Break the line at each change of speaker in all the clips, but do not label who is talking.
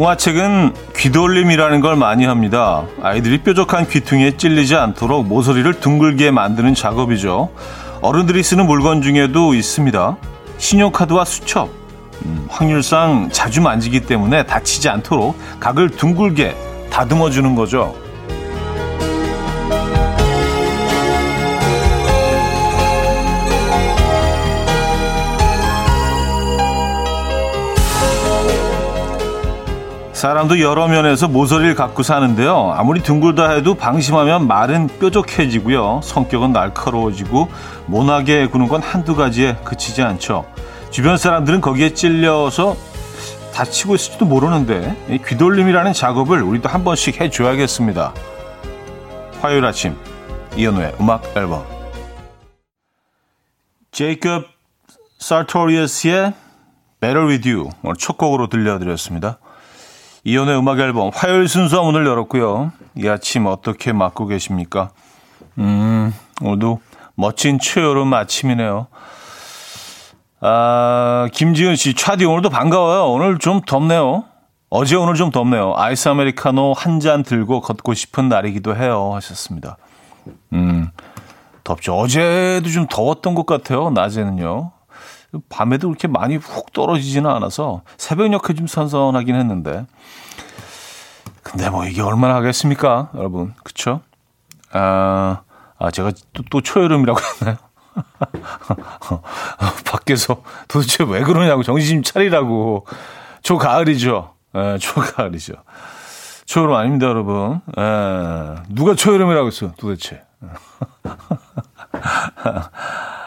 동화책은 귀돌림이라는 걸 많이 합니다. 아이들이 뾰족한 귀퉁이에 찔리지 않도록 모서리를 둥글게 만드는 작업이죠. 어른들이 쓰는 물건 중에도 있습니다. 신용카드와 수첩. 음, 확률상 자주 만지기 때문에 다치지 않도록 각을 둥글게 다듬어 주는 거죠. 사람도 여러 면에서 모서리를 갖고 사는데요. 아무리 둥글다 해도 방심하면 말은 뾰족해지고요. 성격은 날카로워지고 모나게 구는 건 한두 가지에 그치지 않죠. 주변 사람들은 거기에 찔려서 다치고 있을지도 모르는데 귀돌림이라는 작업을 우리도 한 번씩 해줘야겠습니다. 화요일 아침 이현우의 음악 앨범 제이콥 사토리어스의 Better With You 오늘 첫 곡으로 들려드렸습니다. 이연의 음악 앨범 화요일 순서 문을 열었고요. 이 아침 어떻게 맞고 계십니까? 음, 오늘도 멋진 초여름 아침이네요. 아, 김지은 씨, 차디 오늘도 반가워요. 오늘 좀 덥네요. 어제 오늘 좀 덥네요. 아이스 아메리카노 한 잔 들고 걷고 싶은 날이기도 해요. 하셨습니다. 음, 덥죠. 어제도 좀 더웠던 것 같아요. 낮에는요. 밤에도 그렇게 많이 훅 떨어지지는 않아서 새벽녘에 좀 선선하긴 했는데. 근데 뭐 이게 얼마나 하겠습니까, 여러분? 그쵸? 아, 아 제가 또, 또 초여름이라고 했나요? 밖에서 도대체 왜 그러냐고 정신 좀 차리라고. 초 가을이죠. 예, 초 가을이죠. 초여름 아닙니다, 여러분. 예, 누가 초여름이라고 했어, 도대체.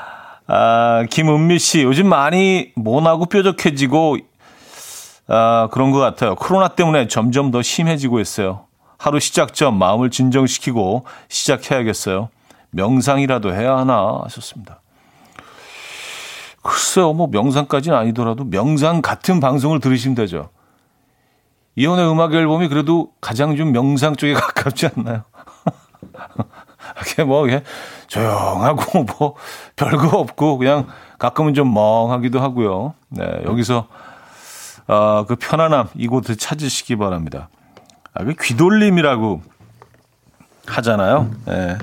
아, 김은미 씨, 요즘 많이 모나고 뾰족해지고, 아, 그런 것 같아요. 코로나 때문에 점점 더 심해지고 있어요. 하루 시작 전 마음을 진정시키고 시작해야겠어요. 명상이라도 해야 하나 하셨습니다. 글쎄요, 뭐 명상까지는 아니더라도 명상 같은 방송을 들으시면 되죠. 이혼의 음악 앨범이 그래도 가장 좀 명상 쪽에 가깝지 않나요? 이게 뭐, 이게 조용하고 뭐 별거 없고 그냥 가끔은 좀 멍하기도 하고요. 네, 여기서 어, 그 편안함 이곳을 찾으시기 바랍니다. 아, 그 귀돌림이라고 하잖아요. 네,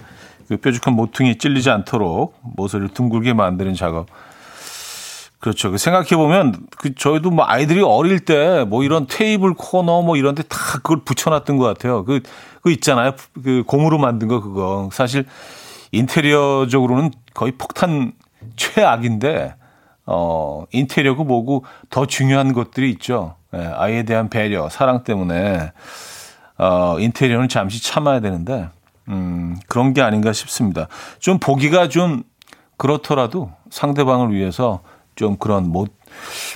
그 뾰족한 모퉁이 찔리지 않도록 모서리를 둥글게 만드는 작업. 그렇죠. 그 생각해 보면 그 저희도 뭐 아이들이 어릴 때 뭐 이런 테이블 코너 뭐 이런 데 다 그걸 붙여놨던 것 같아요. 그, 그 있잖아요. 그 고무로 만든 거 그거. 사실 인테리어적으로는 거의 폭탄 최악인데 어, 인테리어고 뭐고 더 중요한 것들이 있죠. 예, 아이에 대한 배려, 사랑 때문에 어, 인테리어는 잠시 참아야 되는데 음, 그런 게 아닌가 싶습니다. 좀 보기가 좀 그렇더라도 상대방을 위해서 좀 그런 모,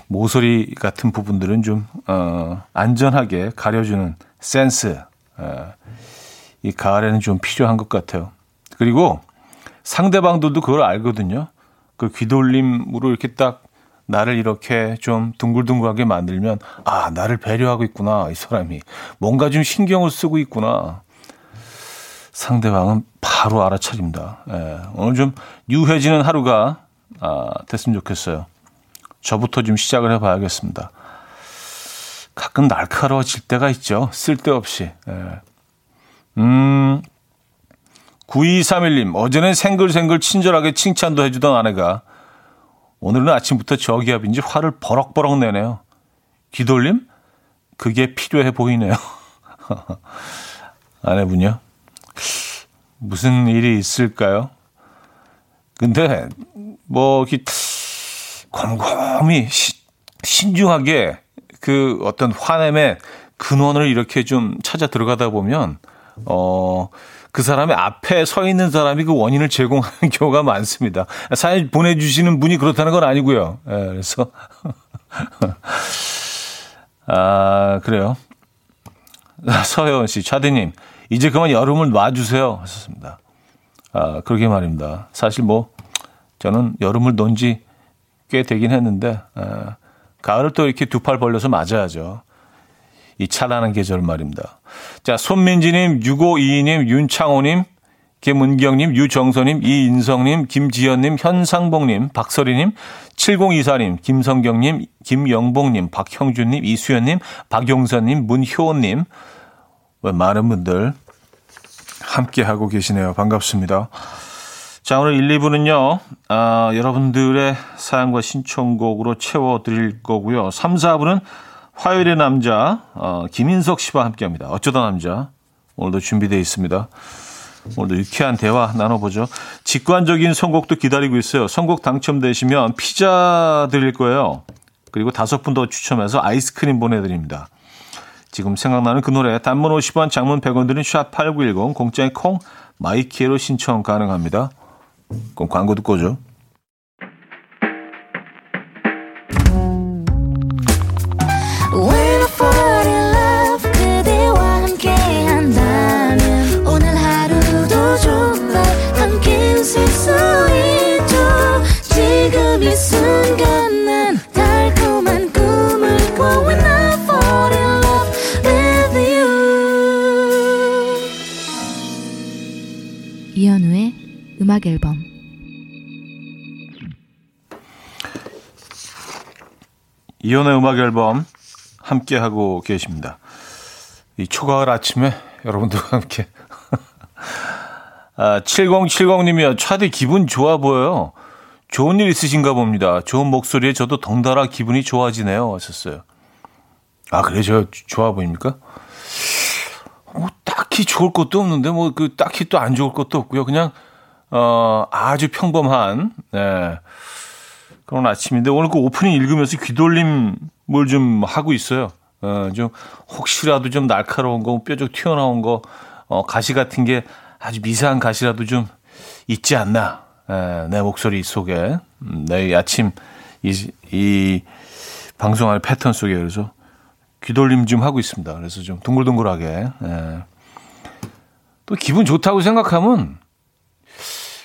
모서리 같은 부분들은 좀 어, 안전하게 가려주는 센스 어, 이 가을에는 좀 필요한 것 같아요. 그리고 상대방들도 그걸 알거든요. 그 귀돌림으로 이렇게 딱 나를 이렇게 좀 둥글둥글하게 만들면 아 나를 배려하고 있구나 이 사람이 뭔가 좀 신경을 쓰고 있구나 상대방은 바로 알아차립니다. 예, 오늘 좀 유해지는 하루가 아, 됐으면 좋겠어요. 저부터 좀 시작을 해봐야겠습니다. 가끔 날카로워질 때가 있죠. 쓸데없이. 예. 음, 9231님, 어제는 생글생글 친절하게 칭찬도 해주던 아내가 오늘은 아침부터 저기압인지 화를 버럭버럭 내네요. 귀돌림? 그게 필요해 보이네요. 아내분요? 무슨 일이 있을까요? 근데, 뭐, 곰곰이, 시, 신중하게 그 어떤 화냄의 근원을 이렇게 좀 찾아 들어가다 보면, 어, 그 사람의 앞에 서 있는 사람이 그 원인을 제공하는 경우가 많습니다. 사연 보내주시는 분이 그렇다는 건 아니고요. 예, 그래서 아 그래요. 서혜원 씨, 차대님 이제 그만 여름을 놔주세요 하셨습니다. 아 그러게 말입니다. 사실 뭐 저는 여름을 논지 꽤 되긴 했는데 아, 가을을 또 이렇게 두 팔 벌려서 맞아야죠. 이 찬란한 계절 말입니다. 자, 손민지님, 6522님, 윤창호님, 김은경님, 유정선님, 이인성님, 김지연님, 현상봉님, 박서리님, 7024님, 김성경님, 김영봉님, 박형준님, 이수연님, 박용선님, 문효님, 많은 분들 함께하고 계시네요. 반갑습니다. 자, 오늘 1, 2부는요, 아, 여러분들의 사연과 신청곡으로 채워드릴 거고요. 3, 4부는 화요일의 남자, 어, 김인석 씨와 함께 합니다. 어쩌다 남자. 오늘도 준비되어 있습니다. 오늘도 유쾌한 대화 나눠보죠. 직관적인 선곡도 기다리고 있어요. 선곡 당첨되시면 피자 드릴 거예요. 그리고 다섯 분 더 추첨해서 아이스크림 보내드립니다. 지금 생각나는 그 노래 단문 50원 장문 100원 드는 샵8910 공짜의 콩 마이키에로 신청 가능합니다. 그럼 광고 듣고 오죠. 이연의 음악 앨범 함께 하고 계십니다. 이 초가을 아침에 여러분들과 함께 아, 7070님이요. 차디 기분 좋아 보여요. 좋은 일 있으신가 봅니다. 좋은 목소리에 저도 덩달아 기분이 좋아지네요. 하셨어요. 아, 그래, 저 좋아 보입니까? 뭐, 딱히 좋을 것도 없는데, 뭐, 그, 딱히 또 안 좋을 것도 없고요. 그냥, 어, 아주 평범한, 네. 그런 아침인데 오늘 그 오프닝 읽으면서 귀돌림을 좀 하고 있어요. 어, 좀 혹시라도 좀 날카로운 거, 뼈쪽 튀어나온 거, 어, 가시 같은 게 아주 미세한 가시라도 좀 있지 않나. 에, 내 목소리 속에, 음, 내 아침 이, 이 방송할 패턴 속에 그래서 귀돌림 좀 하고 있습니다. 그래서 좀 동글동글하게. 에. 또 기분 좋다고 생각하면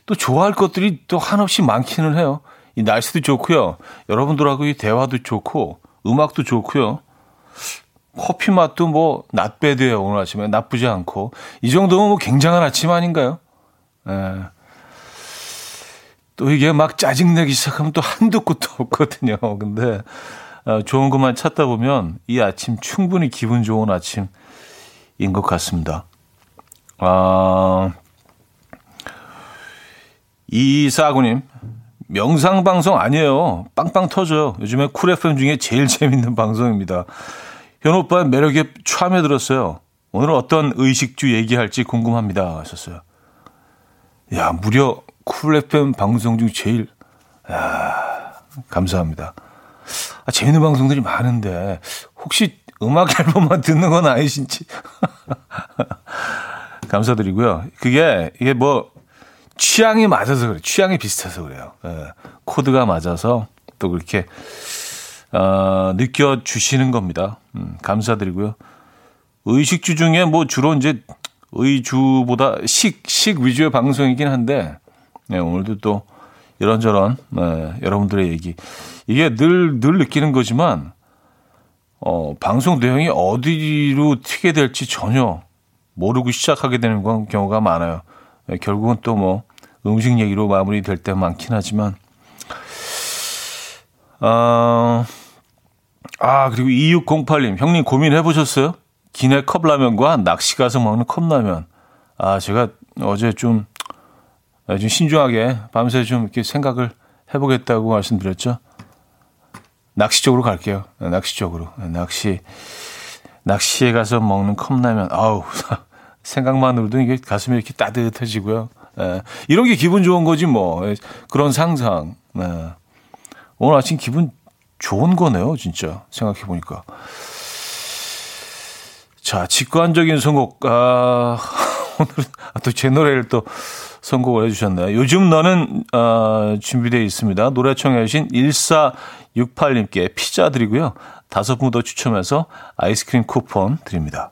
또 좋아할 것들이 또 한없이 많기는 해요. 이 날씨도 좋고요. 여러분들하고 이 대화도 좋고 음악도 좋고요. 커피 맛도 뭐 낫배드예요 오늘 아침에 나쁘지 않고 이 정도면 뭐 굉장한 아침 아닌가요? 예. 또 이게 막 짜증내기 시작하면 또 한도 끝도 없거든요. 근데 어, 좋은 것만 찾다 보면 이 아침 충분히 기분 좋은 아침인 것 같습니다. 아, 이사구님 명상 방송 아니에요. 빵빵 터져요. 요즘에 쿨 FM 중에 제일 재밌는 방송입니다. 현 오빠의 매력에 참여 들었어요. 오늘 어떤 의식주 얘기할지 궁금합니다. 하셨어요. 야, 무려 쿨 FM 방송 중 제일, 야, 감사합니다. 아, 재밌는 방송들이 많은데, 혹시 음악 앨범만 듣는 건 아니신지. 감사드리고요. 그게, 이게 뭐, 취향이 맞아서 그래요. 취향이 비슷해서 그래요. 예, 코드가 맞아서 또 그렇게 어, 느껴주시는 겁니다. 음, 감사드리고요. 의식주 중에 뭐 주로 이제 의주보다 식, 식 위주의 방송이긴 한데, 네, 오늘도 또 이런저런, 네, 여러분들의 얘기. 이게 늘, 늘 느끼는 거지만, 어, 방송 내용이 어디로 튀게 될지 전혀 모르고 시작하게 되는 경우가 많아요. 네, 결국은 또 뭐, 음식 얘기로 마무리될 때 많긴 하지만 어, 아 그리고 2608님 형님 고민해 보셨어요? 기내 컵라면과 낚시 가서 먹는 컵라면 아 제가 어제 좀, 좀 신중하게 밤새 좀 이렇게 생각을 해보겠다고 말씀드렸죠. 낚시 쪽으로 갈게요. 낚시 쪽으로. 낚시, 낚시에 가서 먹는 컵라면. 아우, 생각만으로도 이게 가슴이 이렇게 따뜻해지고요. 예, 이런 게 기분 좋은 거지 뭐 예, 그런 상상. 예. 오늘 아침 기분 좋은 거네요, 진짜 생각해 보니까. 자, 직관적인 선곡. 아, 오늘 또 제 노래를 또 선곡을 해주셨네요. 요즘 너는 어, 준비되어 있습니다. 노래 청해 주신 1468님께 피자 드리고요. 다섯 분 더 추첨해서 아이스크림 쿠폰 드립니다.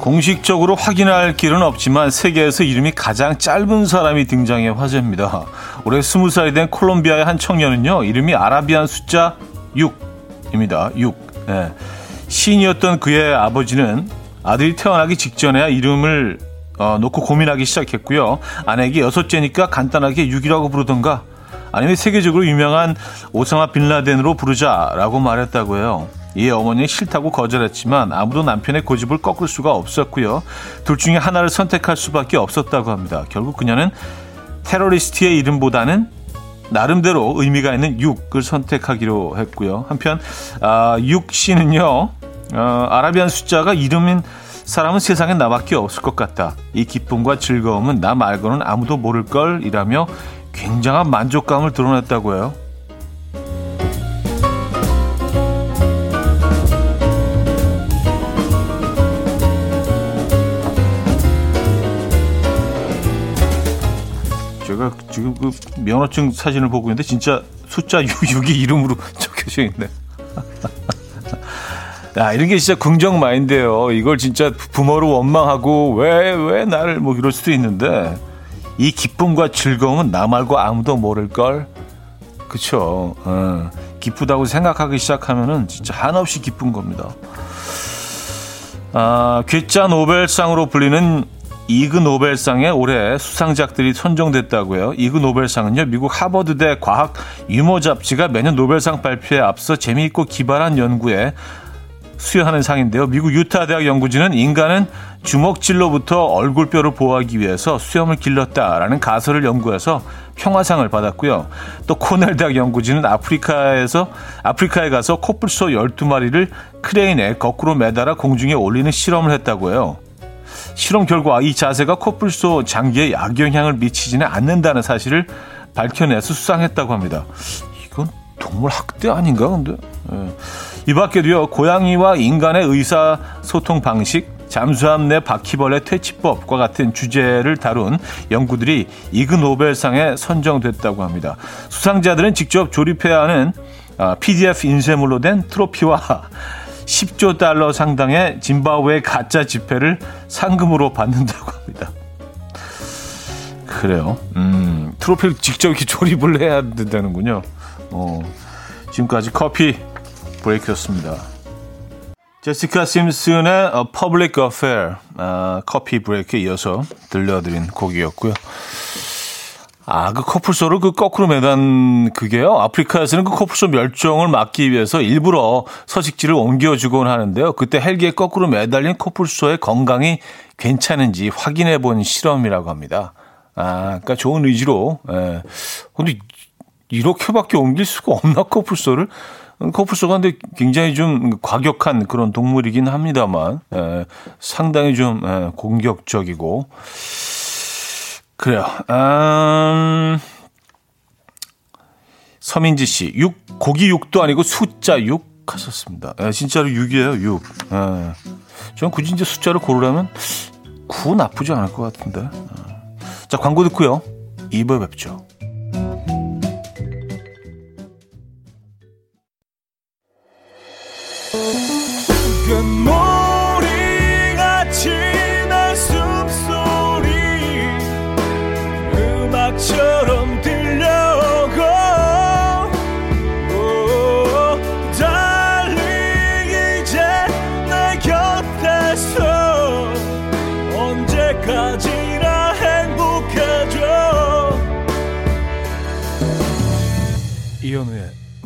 공식적으로 확인할 길은 없지만 세계에서 이름이 가장 짧은 사람이 등장해 화제입니다. 올해 20살이 된 콜롬비아의 한 청년은요, 이름이 아라비안 숫자 6입니다. 6. 네. 시인이었던 그의 아버지는 아들이 태어나기 직전에야 이름을 어, 놓고 고민하기 시작했고요. 아내에게 여섯째니까 간단하게 6이라고 부르던가 아니면 세계적으로 유명한 오사마 빌라덴으로 부르자라고 말했다고 해요. 이에 어머니는 싫다고 거절했지만 아무도 남편의 고집을 꺾을 수가 없었고요. 둘 중에 하나를 선택할 수밖에 없었다고 합니다. 결국 그녀는 테러리스트의 이름보다는 나름대로 의미가 있는 6을 선택하기로 했고요. 한편 아, 6씨는요. 어, 아라비안 숫자가 이름인 사람은 세상에 나밖에 없을 것 같다. 이 기쁨과 즐거움은 나 말고는 아무도 모를 걸이라며 굉장한 만족감을 드러냈다고 해요. 제가 지금 그 면허증 사진을 보고 있는데 진짜 숫자 6, 6이 이름으로 적혀져 있네. 야, 이런 게 진짜 긍정 마인드예요. 이걸 진짜 부모를 원망하고 왜, 왜 나를 뭐 이럴 수도 있는데 이 기쁨과 즐거움은 나 말고 아무도 모를 걸. 그쵸. 어, 기쁘다고 생각하기 시작하면은 진짜 한없이 기쁜 겁니다. 아, 괴짜 노벨상으로 불리는 이그 노벨상에 올해 수상작들이 선정됐다고요. 이그 노벨상은요, 미국 하버드대 과학 유머 잡지가 매년 노벨상 발표에 앞서 재미있고 기발한 연구에 수여하는 상인데요. 미국 유타 대학 연구진은 인간은 주먹질로부터 얼굴뼈를 보호하기 위해서 수염을 길렀다라는 가설을 연구해서 평화상을 받았고요. 또 코넬 대학 연구진은 아프리카에서 아프리카에 가서 코뿔소 12마리를 크레인에 거꾸로 매달아 공중에 올리는 실험을 했다고 해요. 실험 결과 이 자세가 코뿔소 장기에 악영향을 미치지는 않는다는 사실을 밝혀내서 수상했다고 합니다. 이건 동물 학대 아닌가 근데? 예. 이 밖에도요, 고양이와 인간의 의사 소통 방식, 잠수함 내 바퀴벌레 퇴치법과 같은 주제를 다룬 연구들이 이그 노벨상에 선정됐다고 합니다. 수상자들은 직접 조립해야 하는 PDF 아, 인쇄물로 된 트로피와 10조 달러 상당의 짐바브웨 가짜 지폐를 상금으로 받는다고 합니다. 그래요. 음, 트로피를 직접 조립을 해야 된다는군요. 어, 지금까지 커피 브레이크였습니다. 제시카 심슨의 Public Affair, 아, 커피 브레이크에 이어서 들려드린 곡이었고요. 아, 그 커플소를 그 거꾸로 매단 그게요. 아프리카에서는 그 커플소 멸종을 막기 위해서 일부러 서식지를 옮겨주곤 하는데요. 그때 헬기에 거꾸로 매달린 커플소의 건강이 괜찮은지 확인해 본 실험이라고 합니다. 아, 그러니까 좋은 의지로. 예. 근데 이렇게밖에 옮길 수가 없나 커플소를? 코뿔소가 근데 굉장히 좀 과격한 그런 동물이긴 합니다만, 에, 상당히 좀 에, 공격적이고. 그래요. 음, 서민지 씨, 6, 고기 6도 아니고 숫자 6 하셨습니다. 에, 진짜로 6이에요, 6. 에. 전 굳이 이제 숫자를 고르라면 9 나쁘지 않을 것 같은데. 자, 광고 듣고요. 2부에 뵙죠.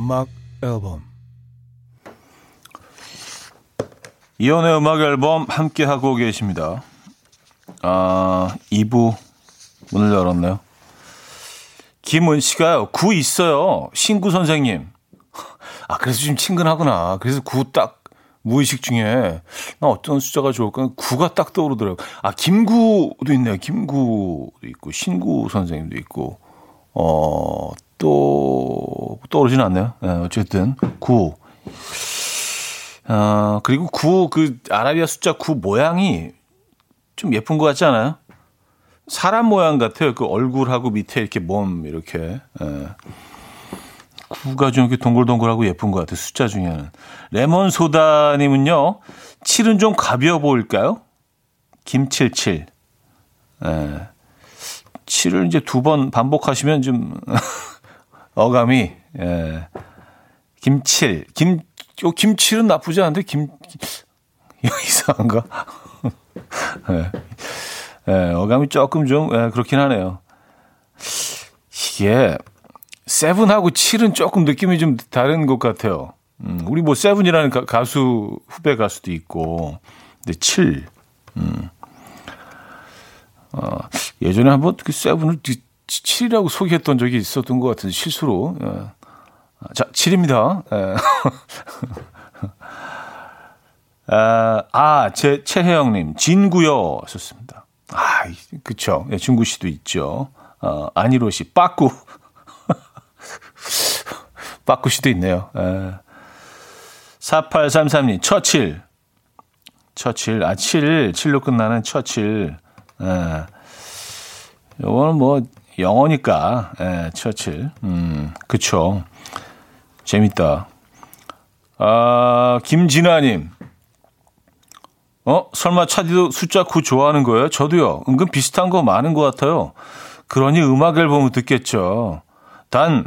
음악 앨범 이현우의 음악 앨범 함께 하고 계십니다. 아, 2부 문을 열었네요. 김은 씨가요. 구 있어요. 신구 선생님. 아, 그래서 좀 친근하구나. 그래서 구 딱 무의식 중에 나 어떤 숫자가 좋을까? 구가 딱 떠오르더라고요. 아, 김구도 있네요. 김구도 있고 신구 선생님도 있고 어, 또 떠오르지는 않네요. 네, 어쨌든 9. 어, 그리고 9, 그 아라비아 숫자 9 모양이 좀 예쁜 것 같지 않아요? 사람 모양 같아요. 그 얼굴하고 밑에 이렇게 몸 이렇게. 예. 구가 좀 이렇게 동글동글하고 예쁜 것 같아요. 숫자 중에는. 레몬 소다님은요. 7은 좀 가벼워 보일까요? 김칠칠. 예. 7을 이제 두 번 반복하시면 좀 어감이 예. 김칠. 김, 어, 김칠은 나쁘지 않은데 김, 이상한가? 예. 예, 어감이 조금 좀 예, 그렇긴 하네요. 이게 세븐하고 칠은 조금 느낌이 좀 다른 것 같아요. 음, 우리 뭐 세븐이라는 가, 가수 후배 가수도 있고, 근데 칠, 음, 어, 예전에 한번 그 세븐을 칠이라고 소개했던 적이 있었던 것 같은데 실수로. 예. 자, 칠입니다. 예. 아, 아, 제, 최혜영님, 진구요. 썼습니다. 아, 그쵸. 예, 진구 씨도 있죠. 어, 안희로 씨, 빠꾸. 빠꾸 씨도 있네요. 예. 4833님, 처칠. 처칠. 아, 7, 7로 끝나는 처칠. 예. 요거는 뭐, 영어니까, 예, 처칠. 음, 그쵸. 재밌다. 아, 김진아님. 어? 설마 차디도 숫자 9 좋아하는 거예요? 저도요. 은근 비슷한 거 많은 것 같아요. 그러니 음악 앨범을 듣겠죠. 단,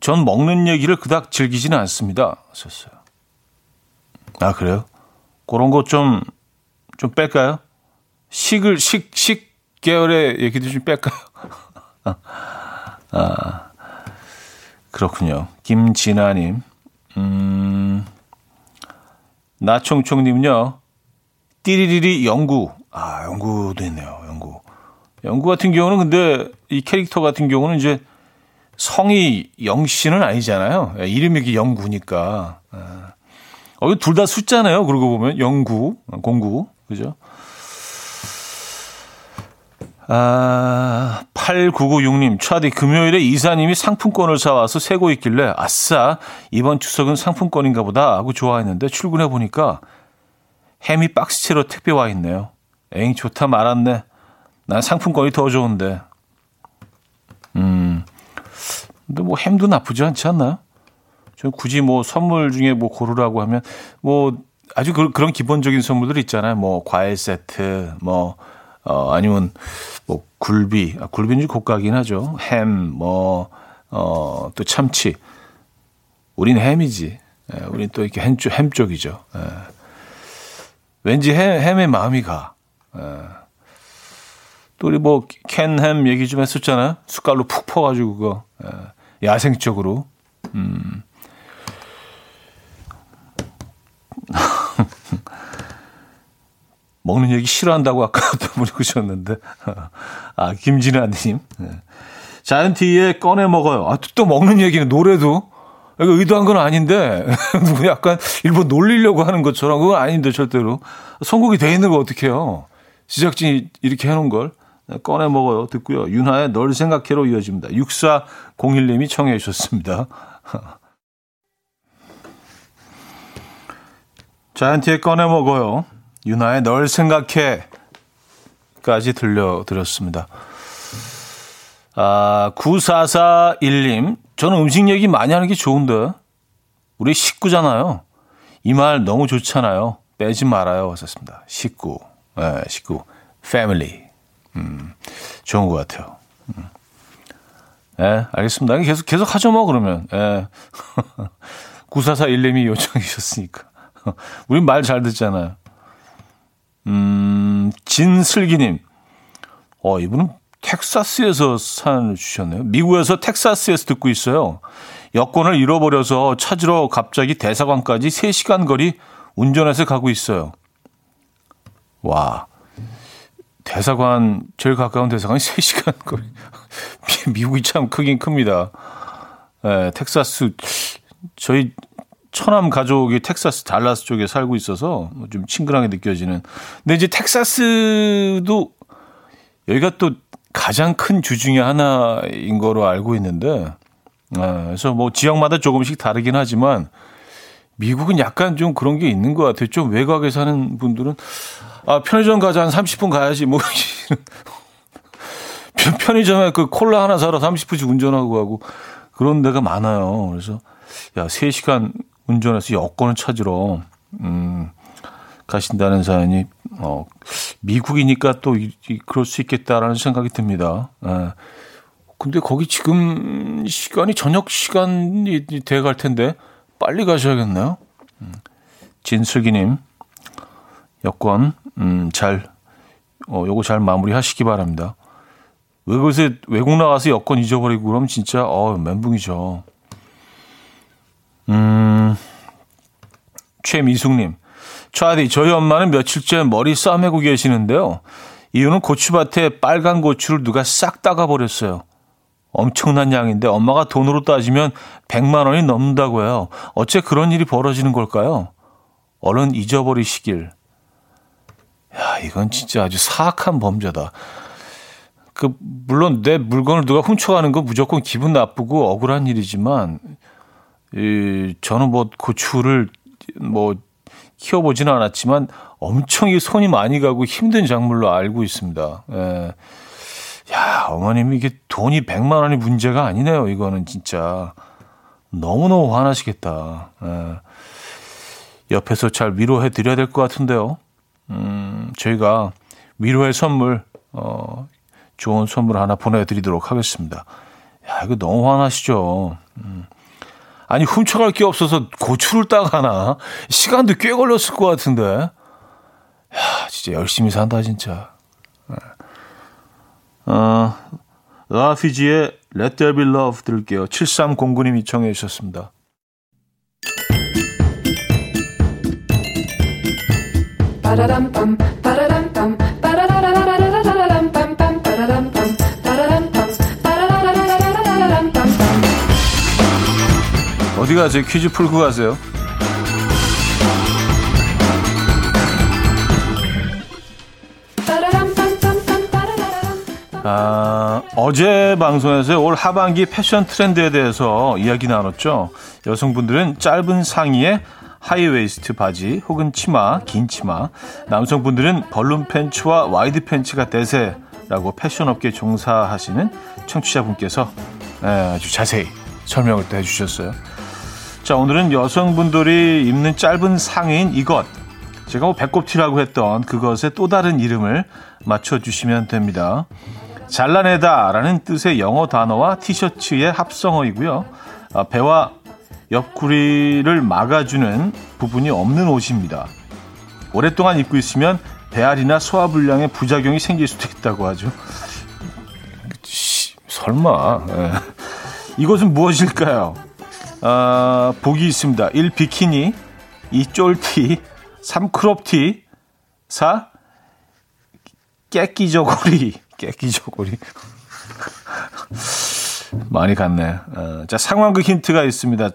전 먹는 얘기를 그닥 즐기지는 않습니다. 썼어요. 아, 그래요? 그런 거 좀, 좀 뺄까요? 식을, 식, 식 계열의 얘기도 좀 뺄까요? 아, 그렇군요. 김진아님. 음, 나총총님은요, 띠리리리 영구. 아, 영구도 있네요, 영구. 영구 같은 경우는 근데 이 캐릭터 같은 경우는 이제 성이 영씨는 아니잖아요. 예, 이름이 영구니까. 어, 둘 다 숫자네요. 그러고 보면 영구, 공구, 그죠? 아, 8996님, 차디, 금요일에 이사님이 상품권을 사와서 세고 있길래, 아싸, 이번 추석은 상품권인가 보다 하고 좋아했는데, 출근해 보니까, 햄이 박스채로 택배 와 있네요. 에잉, 좋다 말았네. 난 상품권이 더 좋은데. 음, 근데 뭐 햄도 나쁘지 않지 않나요? 저 굳이 뭐 선물 중에 뭐 고르라고 하면 뭐 아주 그, 런 기본적인 선물들 있잖아요. 뭐 과일 세트, 뭐 어, 아니면 뭐 굴비, 아, 굴비는 고가긴 하죠. 햄, 뭐 어, 또 참치. 우린 햄이지. 예, 우린 또 이렇게 햄, 쪽, 햄 쪽이죠. 예. 왠지 햄, 햄의 마음이 가. 예. 또 우리 뭐 캔햄 얘기 좀 했었잖아요. 숟갈로 푹 퍼가지고 그거 예. 야생적으로. 음. 먹는 얘기 싫어한다고 아까 어떤 분이 그러셨는데. 아, 김진아님. 네. 자이언티에 꺼내 먹어요. 아, 또 먹는 얘기는 노래도. 이거 의도한 건 아닌데, 약간 일본 놀리려고 하는 것처럼 그건 아닌데, 절대로. 선곡이 돼 있는 거 어떡해요. 제작진이 이렇게 해놓은 걸. 네, 꺼내 먹어요. 듣고요. 윤하의 널 생각해로 이어집니다. 6401님이 청해 주셨습니다. 자이언티에 꺼내 먹어요. 유나의 널 생각해 까지 들려드렸습니다. 아, 9441님, 저는 음식 얘기 많이 하는 게 좋은데, 우리 식구잖아요. 이 말 너무 좋잖아요. 빼지 말아요. 하셨습니다. 식구. 네, 식구. 패밀리. 음, 좋은 것 같아요. 음. 네, 알겠습니다. 계속, 계속 하죠, 뭐, 그러면. 예. 9441님이 요청해 주셨으니까. 우린 말 잘 듣잖아요. 음, 진슬기님. 어, 이분은 텍사스에서 사연을 주셨네요. 미국에서 텍사스에서 듣고 있어요. 여권을 잃어버려서 찾으러 갑자기 대사관까지 3시간 거리 운전해서 가고 있어요. 와. 대사관, 제일 가까운 대사관이 3시간 거리. 미국이 참 크긴 큽니다. 예, 텍사스, 저희 처남 가족이 텍사스 달라스 쪽에 살고 있어서 좀 친근하게 느껴지는. 근데 이제 텍사스도 여기가 또 가장 큰 주 중에 하나인 거로 알고 있는데, 아, 그래서 뭐 지역마다 조금씩 다르긴 하지만 미국은 약간 좀 그런 게 있는 것 같아요. 좀 외곽에 사는 분들은 아 편의점 가자 한 30분 가야지 뭐 편의점에 그 콜라 하나 사러 30분씩 운전하고 가고 그런 데가 많아요. 그래서 야, 3시간 운전해서 여권을 찾으러 음, 가신다는 사연이 어, 미국이니까 또 이, 이, 그럴 수 있겠다라는 생각이 듭니다. 예. 근데 거기 지금 시간이 저녁 시간이 돼 갈 텐데 빨리 가셔야겠네요. 음. 진슬기님 여권 음, 잘 어, 요거 잘 마무리하시기 바랍니다. 왜 그새 외국 나가서 여권 잊어버리고 그럼 진짜 어 멘붕이죠. 음 최미숙님 차디 저희 엄마는 며칠째 머리 싸매고 계시는데요. 이유는 고추밭에 빨간 고추를 누가 싹 따가 버렸어요. 엄청난 양인데 엄마가 돈으로 따지면 100만 원이 넘는다고 해요. 어째 그런 일이 벌어지는 걸까요? 얼른 잊어버리시길. 야, 이건 진짜 아주 사악한 범죄다. 그, 물론 내 물건을 누가 훔쳐가는 건 무조건 기분 나쁘고 억울한 일이지만, 이, 저는 뭐 고추를 뭐 키워보지는 않았지만 엄청 이 손이 많이 가고 힘든 작물로 알고 있습니다. 예. 야, 어머님 이게 돈이 100만 원이 문제가 아니네요. 이거는 진짜. 너무너무 화나시겠다. 예. 옆에서 잘 위로해 드려야 될 것 같은데요. 음, 저희가 위로의 선물, 어, 좋은 선물 하나 보내드리도록 하겠습니다. 야, 이거 너무 화나시죠? 음. 아니, 훔쳐갈 게 없어서 고추를 따가나? 시간도 꽤 걸렸을 것 같은데. 야, 진짜 열심히 산다, 진짜. 네. 어, 라피지의 Let There Be Love 들을게요. 7309님이 청해 주셨습니다. 어디 가세요? 퀴즈 풀고 가세요. 아, 어제 방송에서 올 하반기 패션 트렌드에 대해서 이야기 나눴죠. 여성분들은 짧은 상의에 high waist 바지 혹은 치마, 긴 치마. 남성분들은 balloon 팬츠와 wide 팬츠가 대세라고 패션업계 종사하시는 청취자분께서 네, 아주 자세히 설명을 또 해주셨어요. 자, 오늘은 여성분들이 입는 짧은 상의인 이것. 제가 뭐 배꼽티라고 했던 그것의 또 다른 이름을 맞춰주시면 됩니다. 잘라내다 라는 뜻의 영어 단어와 티셔츠의 합성어이고요. 아, 배와 옆구리를 막아주는 부분이 없는 옷입니다. 오랫동안 입고 있으면 배앓이나 소화불량의 부작용이 생길 수도 있다고 하죠. 설마. 예. 이것은 무엇일까요? 아, 보기 있습니다. 1. 비키니 2. 쫄티 3. 크롭티 4. 깨끼저고리 깨끼저고리 많이 갔네. 어, 자, 상황극 힌트가 있습니다.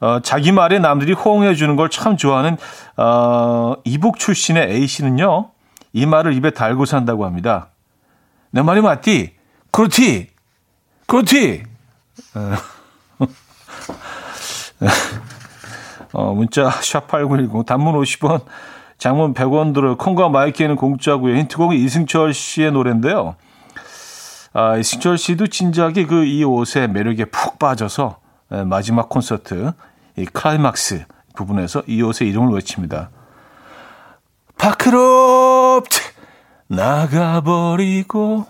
어, 자기 말에 남들이 호응해 주는 걸 참 좋아하는 어, 이북 출신의 A 씨는요. 이 말을 입에 달고 산다고 합니다. 내 말이 맞디? 그렇지. 그렇지. 어. 어, 문자 샵8910 단문 50원 장문 100원 들어요. 콩과 마이케이는 공짜고요. 힌트곡은 이승철 씨의 노래인데요. 아, 이승철 씨도 진작에 그 이 옷의 매력에 푹 빠져서 예, 마지막 콘서트 이 클라이막스 부분에서 이 옷의 이름을 외칩니다. 파크롭트 나가버리고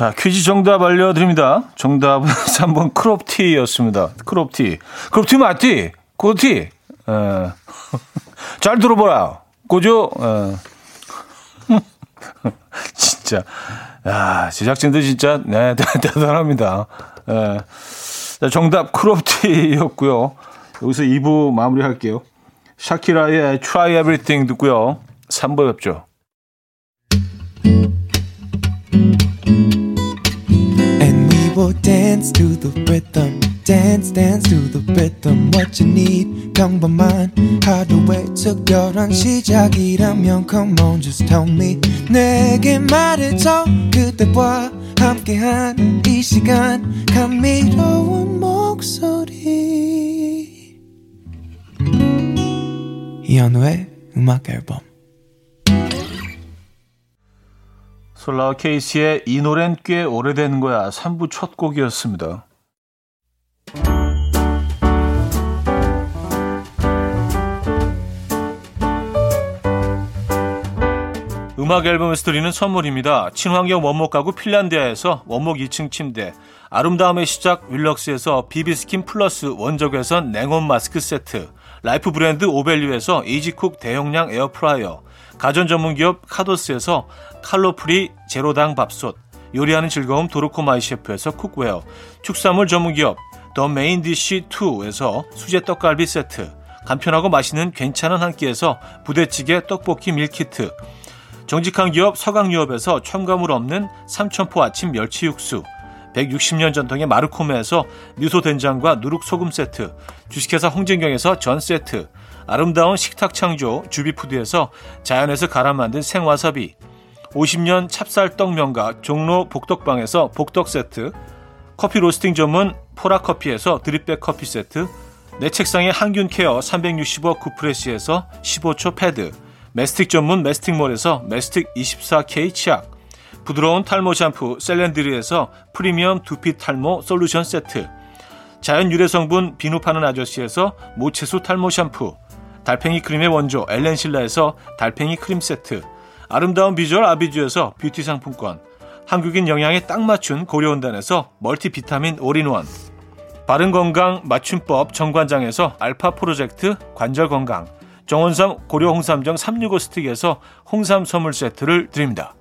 자, 퀴즈 정답 알려드립니다. 정답은 3번 크롭티였습니다. 크롭티. 크롭티 맞디? 고티? 에. 잘 들어보라. 고죠? 진짜. 야, 제작진들 진짜, 네, 대단합니다. 에. 자, 정답 크롭티였고요. 여기서 2부 마무리할게요. 샤키라의 Try Everything 듣고요. 3부 뵙죠. dance to the rhythm. Dance, dance to the rhythm. What you need, come by mine. How the way took your run, 시작이라면 come on, just tell me. 내게 말해줘, 그대와 함께한 이 시간, 감미로운 목소리.
이현우의 음악 앨범
솔라와 케이시의 이 노래는 꽤 오래된 거야 3부 첫 곡이었습니다. 음악 앨범에서 드리는 선물입니다. 친환경 원목 가구 핀란디아에서 원목 2층 침대 아름다움의 시작 윌럭스에서 비비스킨 플러스 원적외선 냉온 마스크 세트 라이프 브랜드 오벨류에서 이지쿡 대용량 에어프라이어 가전 전문 기업 카도스에서 칼로 프리 제로당 밥솥 요리하는 즐거움 도르코 마이 셰프에서 cookware 축산물 전문 기업 더 메인디쉬 2에서 수제 떡갈비 세트 간편하고 맛있는 괜찮은 한 끼에서 부대찌개 떡볶이 밀키트 정직한 기업 서강유업에서 첨가물 없는 삼천포 아침 멸치 육수 160년 전통의 마르코메에서 미소 된장과 누룩 소금 세트, 주식회사 홍진경에서 전 세트, 아름다운 식탁 창조 주비푸드에서 자연에서 갈아 만든 생와사비, 50년 찹쌀떡 명가 종로 복덕방에서 복덕 세트, 커피 로스팅 전문 포라커피에서 드립백 커피 세트, 내 책상의 항균 care 365 쿠프레시에서 15초 패드, 메스틱 전문 메스틱몰에서 메스틱 24K 치약, 부드러운 탈모 샴푸 셀렌드리에서 프리미엄 두피 탈모 솔루션 세트 자연 유래 성분 비누 파는 아저씨에서 모체수 탈모 샴푸 달팽이 크림의 원조 엘렌실라에서 달팽이 크림 세트. 아름다운 비주얼 아비주에서 뷰티 상품권. 한국인 영양에 딱 맞춘 고려은단에서 멀티비타민 올인원. 바른건강 맞춤법 정관장에서 알파 프로젝트 관절건강. 정원삼 고려 홍삼정 365 스틱에서 홍삼 선물 세트를 드립니다.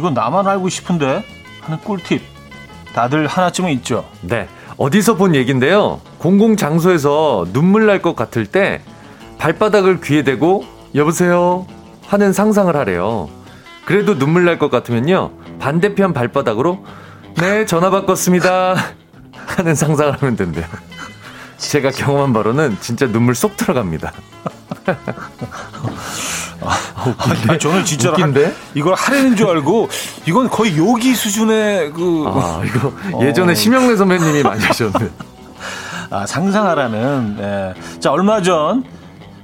이건 나만 알고 싶은데? 하는 꿀팁. 다들 하나쯤은 있죠?
네. 어디서 본 얘긴데요. 공공 장소에서 눈물 날 것 같을 때 발바닥을 귀에 대고 여보세요 하는 상상을 하래요. 그래도 눈물 날 것 같으면요. 반대편 발바닥으로 네, 전화 바꿨습니다. 하는 상상을 하면 된대요. 제가 경험한 바로는 진짜 눈물 쏙 들어갑니다.
아, 저는 진짜로
웃긴데?
이걸 하려는 줄 알고 이건 거의 요기 수준의 그
아, 이거 예전에 어. 심영래 선배님이 많이 하셨는데.
아, 상상하라는. 네. 자, 얼마 전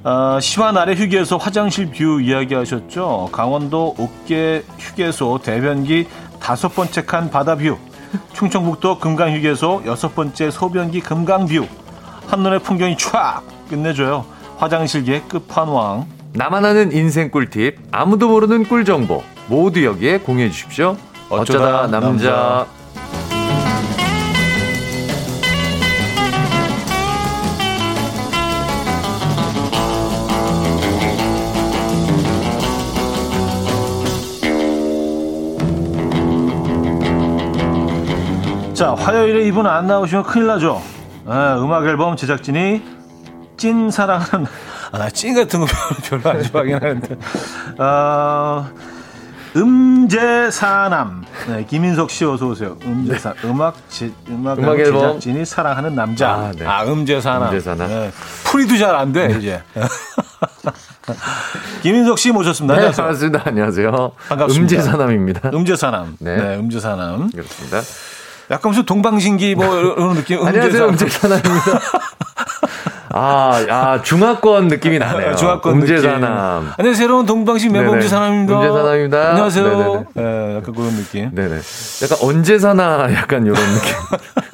어, 시완 아래 휴게소 화장실 view 이야기하셨죠. 강원도 옥계 휴게소 대변기 다섯 번째 칸 바다 view. 충청북도 금강 휴게소 여섯 번째 소변기 금강 view. 한눈에 풍경이 촥 끝내줘요. 화장실계 끝판왕.
나만 아는 인생 꿀팁, 아무도 모르는 꿀 정보 모두 여기에 공유해 주십시오. 어쩌다, 어쩌다 남자. 남자.
자, 화요일에 이분 안 나오시면 큰일 나죠. 네, 음악 앨범 제작진이 찐 사랑하는 아, 나찐 같은 거 별로 안 좋아하긴 하는데. 어, 음제사남. 네, 김인석 씨 어서 오세요. 음제사 네. 음악 제, 음악, 음악 제작진이 사랑하는 남자. 아, 네. 아 음제사남. 음제사남. 네. 풀이도 잘 안 돼, 네. 이제. 김인석 씨 모셨습니다.
네, 안녕하세요. 반갑습니다. 안녕하세요. 반갑습니다. 음제사남입니다.
음제사남. 네. 네, 음제사남.
그렇습니다.
약간 무슨 동방신기 뭐 이런 느낌.
안녕하세요. 음제사남입니다. 아, 아, 중화권 느낌이 나네요.
중화권
음제사남.
안녕하세요. 새로운 동방신 멤버 음제사남입니다.
음제사남입니다.
안녕하세요. 네네네. 네, 약간 그런 느낌.
네네. 약간 언제 사나 약간 이런 느낌.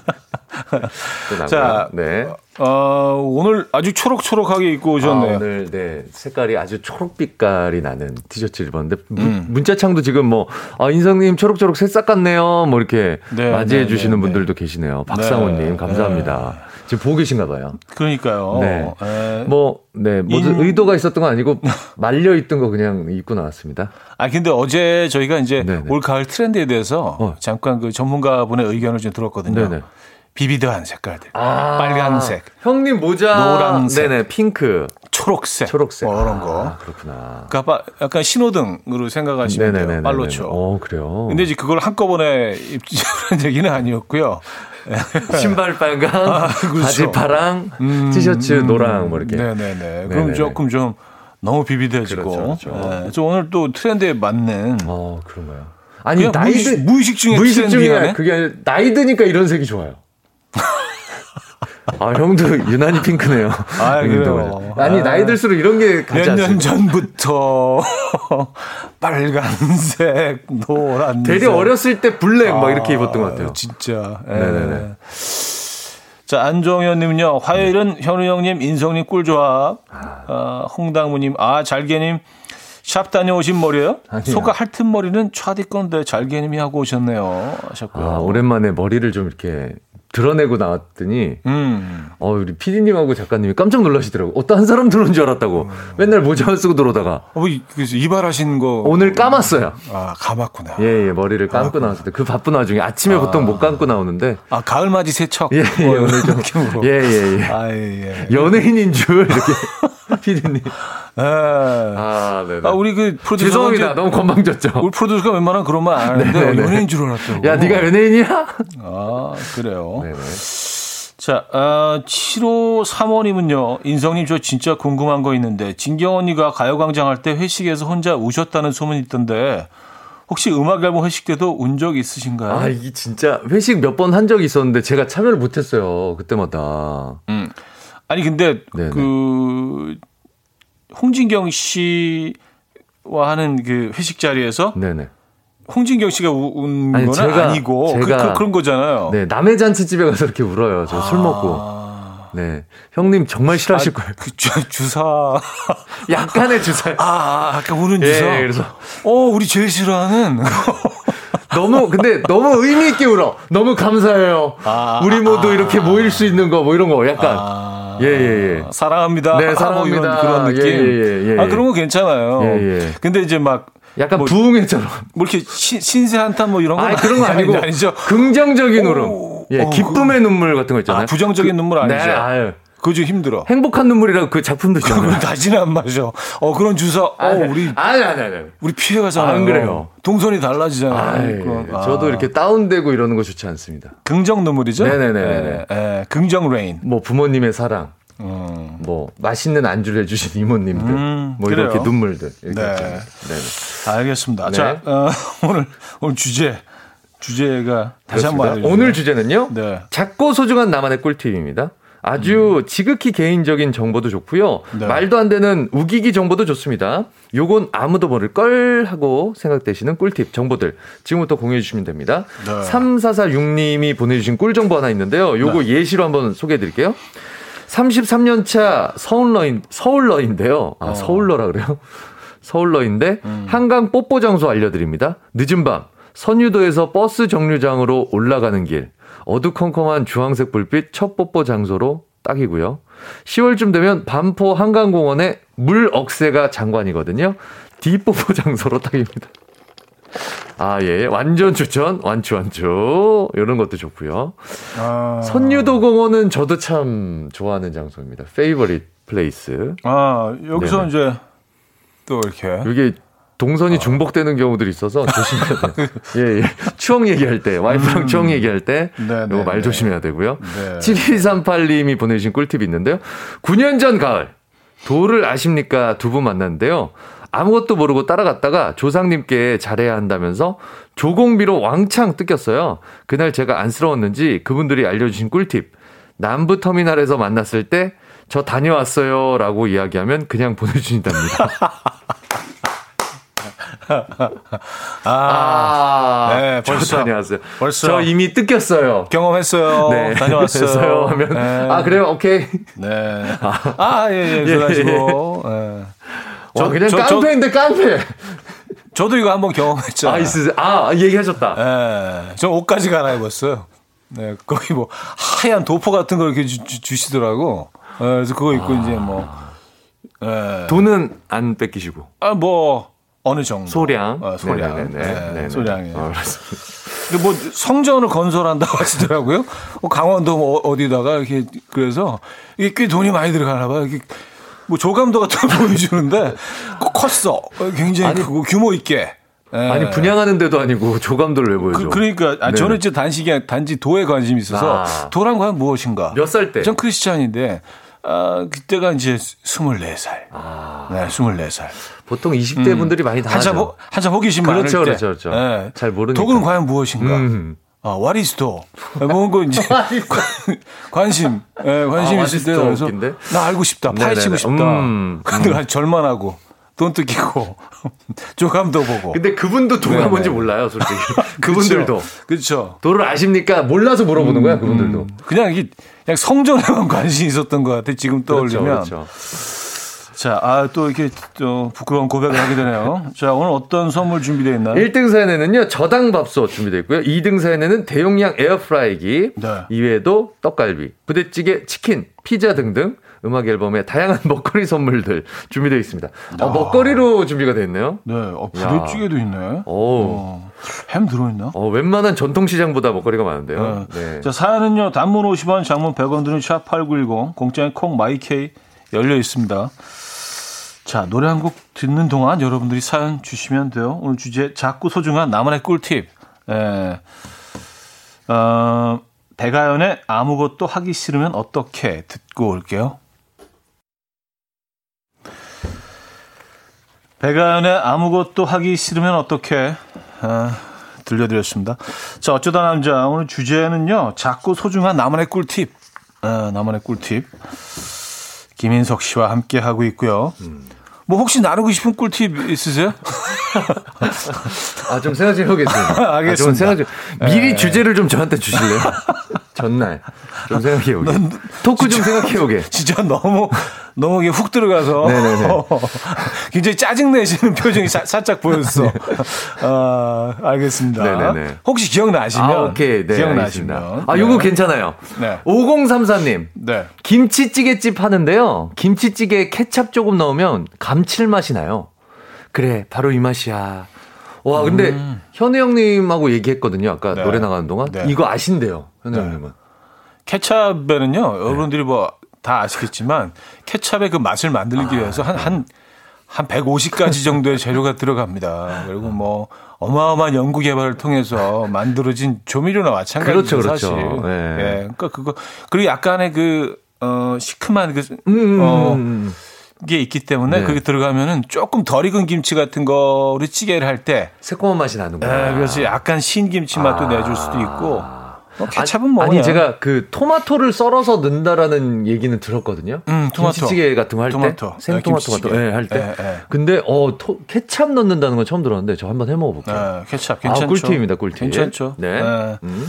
자, 네. 어, 오늘 아주 초록초록하게 입고 오셨네요.
아, 오늘 네 색깔이 아주 초록빛깔이 나는 티셔츠를 입었는데 음. 문 자창도 지금 뭐 아, 인성님 초록초록 새싹 같네요. 뭐 이렇게 네, 맞이해 네, 주시는 네, 네. 분들도 계시네요. 박상호님 네. 감사합니다. 네. 지금 보고 계신가 봐요.
그러니까요.
네. 에... 뭐, 네. 모두 인... 의도가 있었던 건 아니고 말려있던 거 그냥 입고 나왔습니다.
아, 근데 어제 저희가 이제 네네. 올 가을 트렌드에 대해서 어. 잠깐 그 전문가분의 의견을 좀 들었거든요. 네네. 비비드한 색깔들.
아,
빨간색,
형님 모자.
노란색.
네네, 핑크.
초록색,
초록색.
뭐 이런 거.
아, 그렇구나.
그러니까 약간 신호등으로 생각하시면 돼요.
네네네.
빨로초.
어, 그래요.
근데 이제 그걸 한꺼번에 입지는 얘기는 아니었고요.
신발 빨강,
그렇죠.
바지 파랑,
음,
티셔츠
음,
노랑 뭐 이렇게.
네네네. 그럼
네네네.
조금 좀 너무 비비드해지고.
그렇죠, 그렇죠.
네. 저 오늘 또 트렌드에 맞는
어, 그런가요? 아니, 나이
무의식,
드
무의식 중에
무의식 중에. 그게 나이 드니까 이런 색이 좋아요. 아, 형도 유난히 핑크네요.
아, 그래요.
아니,
아.
나이 들수록 이런 게 가지
몇년
않습니까?
전부터 빨간색, 노란색.
되게 어렸을 때 블랙 막 이렇게
아,
입었던 것 같아요.
진짜. 예.
네네네.
자, 안정현님은요, 화요일은 현우 형님, 인성님 꿀조합, 아, 홍당무님, 아, 잘게님, 샵 다녀오신 머리예요
아니요.
소가 핥은 머리는 차디 건데 잘게님이 하고 오셨네요. 하셨고요.
아, 오랜만에 머리를 좀 이렇게 드러내고 나왔더니
음.
어, 우리 PD님하고 작가님이 깜짝 놀라시더라고. 어, 딴 사람 들어온 줄 알았다고. 맨날 모자만 쓰고 들어오다가
어, 뭐, 그래서 이발하신 거.
오늘 감았어요.
아, 감았구나.
예, 예, 머리를 감고 나왔을 때 그 바쁜 와중에 아침에 보통 못 감고 나오는데
아, 가을 맞이 세척.
예, 예,
뭐
오늘 좀. 예, 예, 예.
아, 예, 예.
연예인인 줄 이렇게 PD님.
예.
아, 네.
아, 우리 그 프로듀서가
죄송합니다. 너무 건방졌죠.
우리 프로듀서가 웬만하면 그런 말 안 하는데
네네네.
연예인 줄 알았다고.
야, 네가 연예인이야?
아, 그래요.
네네.
자, 아, 7호 3호님은요, 인성님 저 진짜 궁금한 거 있는데, 진경 언니가 가요광장 할 때 회식에서 혼자 우셨다는 소문이 있던데, 혹시 음악 앨범 회식 때도 운 적 있으신가요?
아, 이게 진짜 회식 몇 번 한 적이 있었는데 제가 참여를 못 했어요. 그때마다.
음. 아니, 근데,
네네.
그, 홍진경 씨와 하는 그 회식 자리에서,
네네.
홍진경 씨가 우- 운
아니,
건
제가-
아니고, 그,
제가-
그, 런 거잖아요.
네, 남의 잔치 집에 가서 이렇게 울어요. 저술 먹고.
아,
네. 형님 정말 싫어하실 거예요.
그 주, 주사.
약간의 주사요.
아, 아, 아까 우는
예,
주사.
그래서
어, 우리 제일 싫어하는.
너무 근데 너무 의미 있게 울어. 너무 감사해요.
아,
우리 모두 이렇게 모일 수 있는 거 뭐 이런 거 약간
아,
예, 예, 예.
사랑합니다.
네,
뭐
사랑합니다.
그런 느낌.
예, 예, 예, 예.
아, 그런 거 괜찮아요.
예, 예.
근데 이제 막,
약간
뭐-
부흥회처럼.
뭐 이렇게 신, 신세 한탄 뭐 이런 건
아니 그런 거 아니고
아니죠.
긍정적인
오,
울음. 예,
어,
기쁨의 눈물 같은 거 있잖아요.
아, 부정적인 눈물 아니죠.
네, 아유.
그거 좀 힘들어.
행복한 눈물이라고 그 작품도 있잖아요.
그건 다시는 안 마셔. 어, 그런 주사, 어, 우리,
아니 아니 아니.
우리 피해가잖아요.
안 그래요.
동선이 달라지잖아요.
아. 저도 이렇게 다운되고 이러는 거 좋지 않습니다.
긍정 눈물이죠?
네네네네.
예, 예, 긍정 rain.
뭐 부모님의 사랑,
음.
뭐 맛있는 안주를 해주신 이모님들,
음,
뭐
그래요.
이렇게 눈물들. 이렇게
네.
네.
알겠습니다.
네.
자, 어, 오늘, 오늘 주제, 주제가 다시 한번.
오늘 주제는요.
네.
작고 소중한 나만의 꿀팁입니다. 아주 지극히 개인적인 정보도 좋고요.
네.
말도 안 되는 우기기 정보도 좋습니다. 요건 아무도 모를 걸 하고 생각되시는 꿀팁 정보들 지금부터 공유해 주시면 됩니다.
네.
3446님이 보내주신 꿀 정보 하나 있는데요. 요거 예시로 한번 소개해 드릴게요. 33년 차 서울러인, 서울러인데요. 아,
어.
서울러라 그래요? 서울러인데, 한강 뽀뽀 장소 알려드립니다. 늦은 밤, 선유도에서 버스 정류장으로 올라가는 길, 어두컴컴한 주황색 불빛 첫 뽀뽀 장소로 딱이고요. 10월쯤 되면 반포 한강공원에 물 억새가 장관이거든요. 뒷뽀뽀 장소로 딱입니다. 아, 예. 완전 추천. 완추, 완추. 이런 것도 좋고요.
아,
선유도 공원은 저도 참 좋아하는 장소입니다. favorite place.
아, 여기서
네네.
이제 또 이렇게.
이게 동선이 중복되는 경우들이 있어서 조심해야 돼요. 예, 예. 추억 얘기할 때, 와이프랑 추억 얘기할 때,
음. 네,
이거
네,
말
네.
조심해야 되고요.
네.
7238님이 보내주신 꿀팁이 있는데요. 9년 전 가을, 도를 아십니까? 두 분 만났는데요. 아무것도 모르고 따라갔다가 조상님께 잘해야 한다면서 조공비로 왕창 뜯겼어요. 그날 제가 안쓰러웠는지 그분들이 알려주신 꿀팁. 남부터미널에서 만났을 때 저 다녀왔어요 라고 이야기하면 그냥 보내주신답니다. 아,
네,
저
벌써.
다녀왔어요.
벌써.
저 이미 뜯겼어요.
경험했어요.
네,
다녀왔어요.
하면
네.
아 그래요, 오케이.
네. 아, 예, 예, 수고하시고. 예.
와, 그냥
저- 저-
깡패인데 깡패.
저도 이거 한번 경험했잖아요.
아, 있으, 아 얘기하셨다.
예. 저 옷까지 갈아입었어요. 네, 거기 뭐 하얀 도포 같은 걸 이렇게 주, 시더라고 예, 그래서 그거 입고 이제 뭐, 예.
돈은 안 뺏기시고
아, 뭐, 어느 정도.
소량,
어, 소량.
네네네,
네,
네네.
소량이에요.
어, 그렇습니다.
근데 뭐 성전을 건설한다고 하시더라고요. 어, 강원도 뭐 어디다가 이렇게 그래서 이게 꽤 돈이 많이 들어가나 봐요. 이게 뭐 조감도 같은 거 보여주는데 컸어. 굉장히
아니,
크고 규모 있게. 예.
아니 분양하는 데도 아니고 조감도를 왜 보여줘?
그, 러니까 아. 저는 이제 단식이 단지 도에 관심이 있어서
아.
도란 과연 무엇인가?
몇 살 때?
전 크리스찬인데 아, 그때가 이제 24살.
아,
네, 24살.
보통 20대 분들이 많이 다
한참. 호, 한참 호기심
그렇죠,
많을 때.
그렇죠, 그렇죠.
네.
잘 모르니까.
독은 과연 무엇인가?
음.
아, what is 도? 뭔거 이제 관심, 예, 관심
아,
있을 때 그래서? 나 알고 싶다,
네네네.
파헤치고 싶다.
음,
근데 음. 절만하고 돈 뜯기고 조감도 보고.
근데 그분도 도가
네네.
뭔지 몰라요, 솔직히. 그분들도.
그렇죠.
도를 아십니까? 몰라서 물어보는 거야, 그분들도.
그냥 이게 그냥 성전에만 관심이 있었던 것 같아. 지금
그렇죠,
떠올리면.
그렇죠.
자, 아, 또 이렇게 또 부끄러운 고백을 하게 되네요. 자, 오늘 어떤 선물 준비되어 있나요?
1등 사연에는요, 저당 밥솥 준비되어 있고요. 2등 사연에는 대용량 에어프라이기,
네.
이외에도 떡갈비, 부대찌개, 치킨, 피자 등등 음악 앨범에 다양한 먹거리 선물들 준비되어 있습니다. 어, 먹거리로 준비가 되어 있네요.
네, 어, 부대찌개도 있네.
오.
어, 햄 들어있나?
어, 웬만한 전통시장보다 먹거리가 많은데요.
네.
네.
자, 사연은요, 단문 50원, 장문 100원 드는 샵8910, 공짜인 콩 마이케이 열려 있습니다. 자, 노래 한 곡 듣는 동안 여러분들이 사연 주시면 돼요. 오늘 주제, 작고 소중한 나만의 꿀팁. 예. 어, 배가연의 아무것도 하기 싫으면 어떻게 듣고 올게요. 배가연의 아무것도 하기 싫으면 어떻게 아, 들려드렸습니다. 자, 어쩌다 남자 오늘 주제는요. 작고 소중한 나만의 꿀팁. 아, 나만의 꿀팁. 김인석 씨와 함께 하고 있고요. 뭐 혹시 나누고 싶은 꿀팁 있으세요?
아, 좀 생각 좀 해보겠습니다.
알겠습니다.
아, 좀 생각 좀, 미리
예.
주제를 좀 저한테 주실래요? 전날. 좀 생각해 보게. 토크 좀 생각해 보게.
진짜 너무 너무 이게 훅 들어가서
네네네.
굉장히 짜증 내시는 표정이 사, 살짝 보였어. 아, 알겠습니다.
네네네.
혹시 기억나시면
아, 오케이. 네,
기억나시면
알겠습니다. 아, 요거 괜찮아요.
네.
5034님.
네.
김치찌개집 하는데요. 김치찌개에 케찹 조금 넣으면 감칠맛이 나요. 그래, 바로 이 맛이야. 와, 근데 현우 형님하고 얘기했거든요. 아까
음. 네.
노래 나가는 동안.
네.
이거 아신대요. 현우
네.
형님은.
케찹에는요,
네.
여러분들이 뭐 다 아시겠지만 케찹의 그 맛을 만들기 위해서 한 한 한 150가지 정도의 재료가 들어갑니다. 그리고 뭐 어마어마한 연구 개발을 통해서 만들어진 조미료나 마찬가지죠,
그렇죠, 그렇죠.
사실.
네.
예. 그러니까 그거 그리고 약간의 그 어, 시큼한 그
음,
어,
음.
게 있기 때문에
네.
그게 들어가면은 조금 덜 익은 김치 같은 거를 찌개를 할 때,
새콤한 맛이 나는구나.
에, 그래서 약간 신김치 맛도
아.
내줄 수도 있고, 뭐 케찹은 뭐
아니 제가 그 토마토를 썰어서 넣는다라는 얘기는 들었거든요.
음, 토마토.
김치찌개 같은 거 할 때.
네,
생토마토. 같은 거 예, 할 때.
예, 예.
근데 어 토, 케찹 넣는다는 건 처음 들었는데 저 한번 해 먹어볼게요.
네, 케찹 괜찮죠.
아, 꿀팁입니다, 꿀팁.
괜찮죠.
네.
네.
음.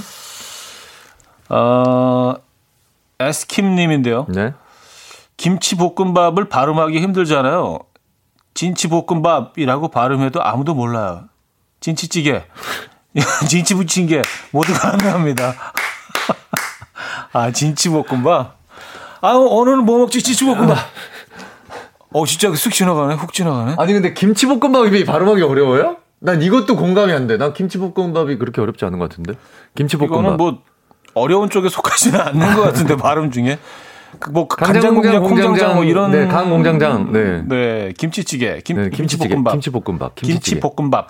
어, 에스킴님인데요.
네.
김치 볶음밥을 발음하기 힘들잖아요. 진치 볶음밥이라고 발음해도 아무도 몰라요. 진치찌개, 진치 부침개 모두 가능합니다. 아 진치 볶음밥. 아 오늘은 뭐 먹지 진치 볶음밥. 어 진짜 쑥 지나가네, 훅 지나가네.
아니 근데 김치 볶음밥이 발음하기 어려워요? 난 이것도 공감이 안 돼. 난 김치볶음밥이 그렇게 어렵지 않은 것 같은데. 김치볶음밥.
이거는 뭐 어려운 쪽에 속하지는 않는 것 같은데 발음 중에 그뭐
강장공장,
간장 공장, 콩장장 뭐 이런
네, 강 공장장. 네.
네, 김치찌개, 김,
네,
김치볶음밥,
김치볶음밥.
김치볶음밥.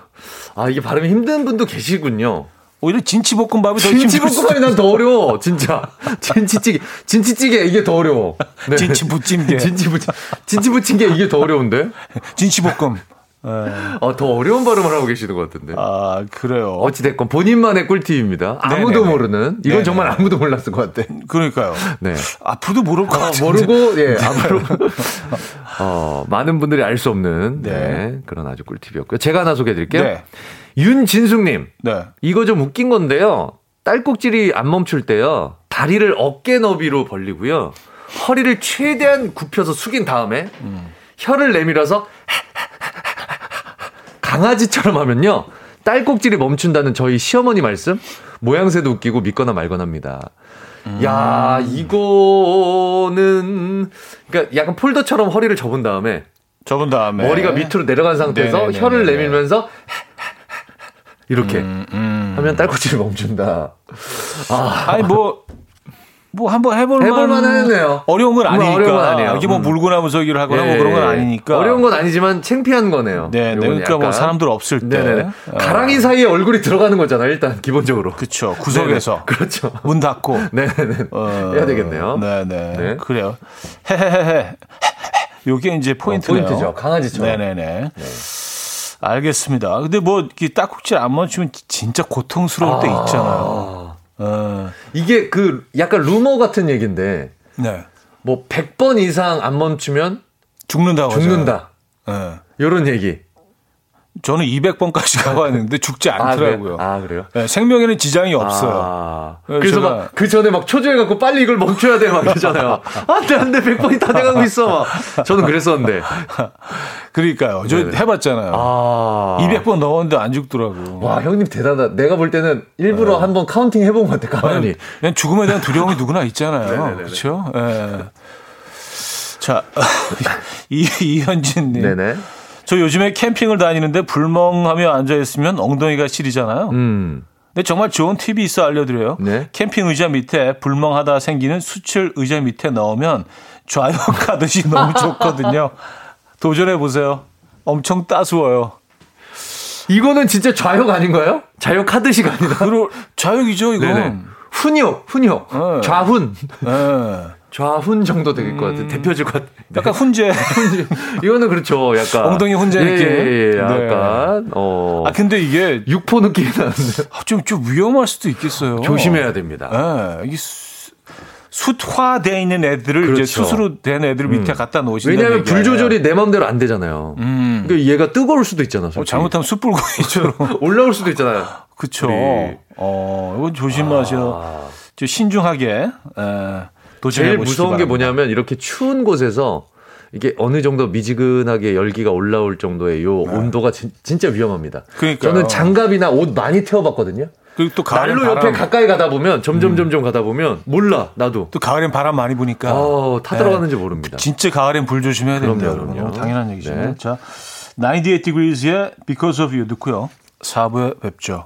아 이게 발음이 힘든 분도 계시군요.
오히려 진치볶음밥이 더
김치볶음밥이 난 더 어려워, 진짜. 진치찌개, 진치찌개 이게 더 어려워. 네.
진치부침개.
진치부침, 진치부침개 이게 더 어려운데?
진치볶음. 예.
아, 더 어려운 발음을 하고 계시는 것 같은데.
아 그래요.
어찌됐건 본인만의 꿀팁입니다. 아무도
네네네.
모르는. 이건
네네.
정말 아무도 몰랐을 것 같아.
그러니까요.
네.
앞으로도 모를 것
아,
같은데.
모르고, 예, 앞으로. 어, 많은 분들이 알 수 없는, 네.
네.
그런 아주 꿀팁이었고요. 제가 하나 소개해 드릴게요.
네.
윤진숙님.
네.
이거 좀 웃긴 건데요. 딸꾹질이 안 멈출 때요. 다리를 어깨 너비로 벌리고요. 허리를 최대한 굽혀서 숙인 다음에 혀를 내밀어서 강아지처럼 하면요. 딸꾹질이 멈춘다는 저희 시어머니 말씀 모양새도 웃기고 믿거나 말거나입니다. 야, 이거는 그러니까 약간 폴더처럼 허리를 접은 다음에
접은 다음에
머리가 밑으로 내려간 상태에서
네네네네.
혀를 내밀면서 이렇게
음, 음.
하면 딸꾹질을 멈춘다.
아. 아니 뭐. 뭐 한번 해볼
해볼 만 하네요.
어려운 건 아니니까.
어려운 건 아니에요.
이게 뭐
음.
물고 나무 서기를 하거나
예,
뭐 그런 건
예.
아니니까.
어려운 건 아니지만 창피한 거네요.
네, 네 그러니까 뭐
약간.
사람들 없을 때.
네네네.
어.
가랑이 사이에 얼굴이 들어가는 거잖아, 일단, 기본적으로.
그쵸. 구석에서.
네네. 그렇죠.
문 닫고.
네네네.
어,
해야 되겠네요.
네네.
네.
그래요. 헤헤헤헤. 요게 이제 포인트네요.
어, 포인트죠. 강아지처럼.
네네네. 알겠습니다. 근데 뭐, 이렇게 딱꼭질 안 맞추면 진짜 고통스러울 때 있잖아요. 어,
이게 그 약간 루머 같은 얘기인데,
네.
뭐 100번 이상 안 멈추면
죽는다고
죽는다.
예.
요런 얘기.
저는 200번까지 가봤는데 죽지 않더라고요.
아, 그래요?
예, 생명에는 지장이 없어요.
아,
네,
그래서 막 그 전에 막 초조해갖고 빨리 이걸 멈춰야 돼 막 이러잖아요. 안 돼, 안 돼, 100번이 다 돼가고 있어. 막. 저는 그랬었는데.
그러니까요. 저
네네.
해봤잖아요.
아.
200번 넘었는데 안 죽더라고.
와, 형님 대단하다. 내가 볼 때는
네.
일부러 한번 counting 해본 것 같아, 가만히.
그냥 죽음에 대한 두려움이 누구나 있잖아요. 그렇죠? 예. 자, 이, 이현진님.
네네.
저 요즘에 캠핑을 다니는데 불멍하며 앉아있으면 엉덩이가 시리잖아요.
음.
근데 정말 좋은 팁이 있어 알려드려요.
네.
캠핑 의자 밑에 불멍하다 생기는 숯을 의자 밑에 넣으면 좌욕하듯이 너무 좋거든요. 도전해 보세요. 엄청 따스워요.
이거는 진짜 좌욕 아닌가요? 좌욕 하듯이가 아니라.
그리고 좌욕이죠, 이건.
네네. 훈욕, 훈욕.
네.
좌훈.
예.
좌훈 정도 되길 것 같아. 대표줄 것 같아.
약간 훈제.
이거는 그렇죠. 약간.
엉덩이 훈제
예,
느낌.
예, 예,
네.
약간. 어.
아, 근데 이게
육포 느낌이 나는데.
좀, 좀 위험할 수도 있겠어요.
조심해야 됩니다.
예. 이게 수, 숫화돼 있는 애들을 이제
그렇죠.
수수로 된 애들 밑에 갖다 놓으신다는
왜냐하면 불? 조절이 내 맘대로 안 되잖아요.
음.
그러니까 얘가 뜨거울 수도 있잖아.
어. 잘못하면 숯불고기처럼.
올라올 수도 있잖아요. 우리.
어, 이건 조심하셔.
아.
좀 신중하게, 에, 도전해
제일 무서운 게
바랍니다.
뭐냐면 이렇게 추운 곳에서 이게 어느 정도 미지근하게 열기가 올라올 정도의 요 온도가 진, 진짜 위험합니다.
네. 그러니까요.
저는 장갑이나 옷 많이 태워봤거든요.
그리고 또 가을엔
날로
바람,
옆에 가까이 가다 보면 점점 점점 가다 보면 몰라 나도.
또 가을엔 바람 많이 부니까.
어, 타 들어가는지 모릅니다.
진짜 가을엔 불 조심해야 됩니다.
그럼요,
여러분.
그럼요.
당연한 얘기죠.
네.
자, 98 Degrees의 Because of You 듣고요. 4부에 뵙죠.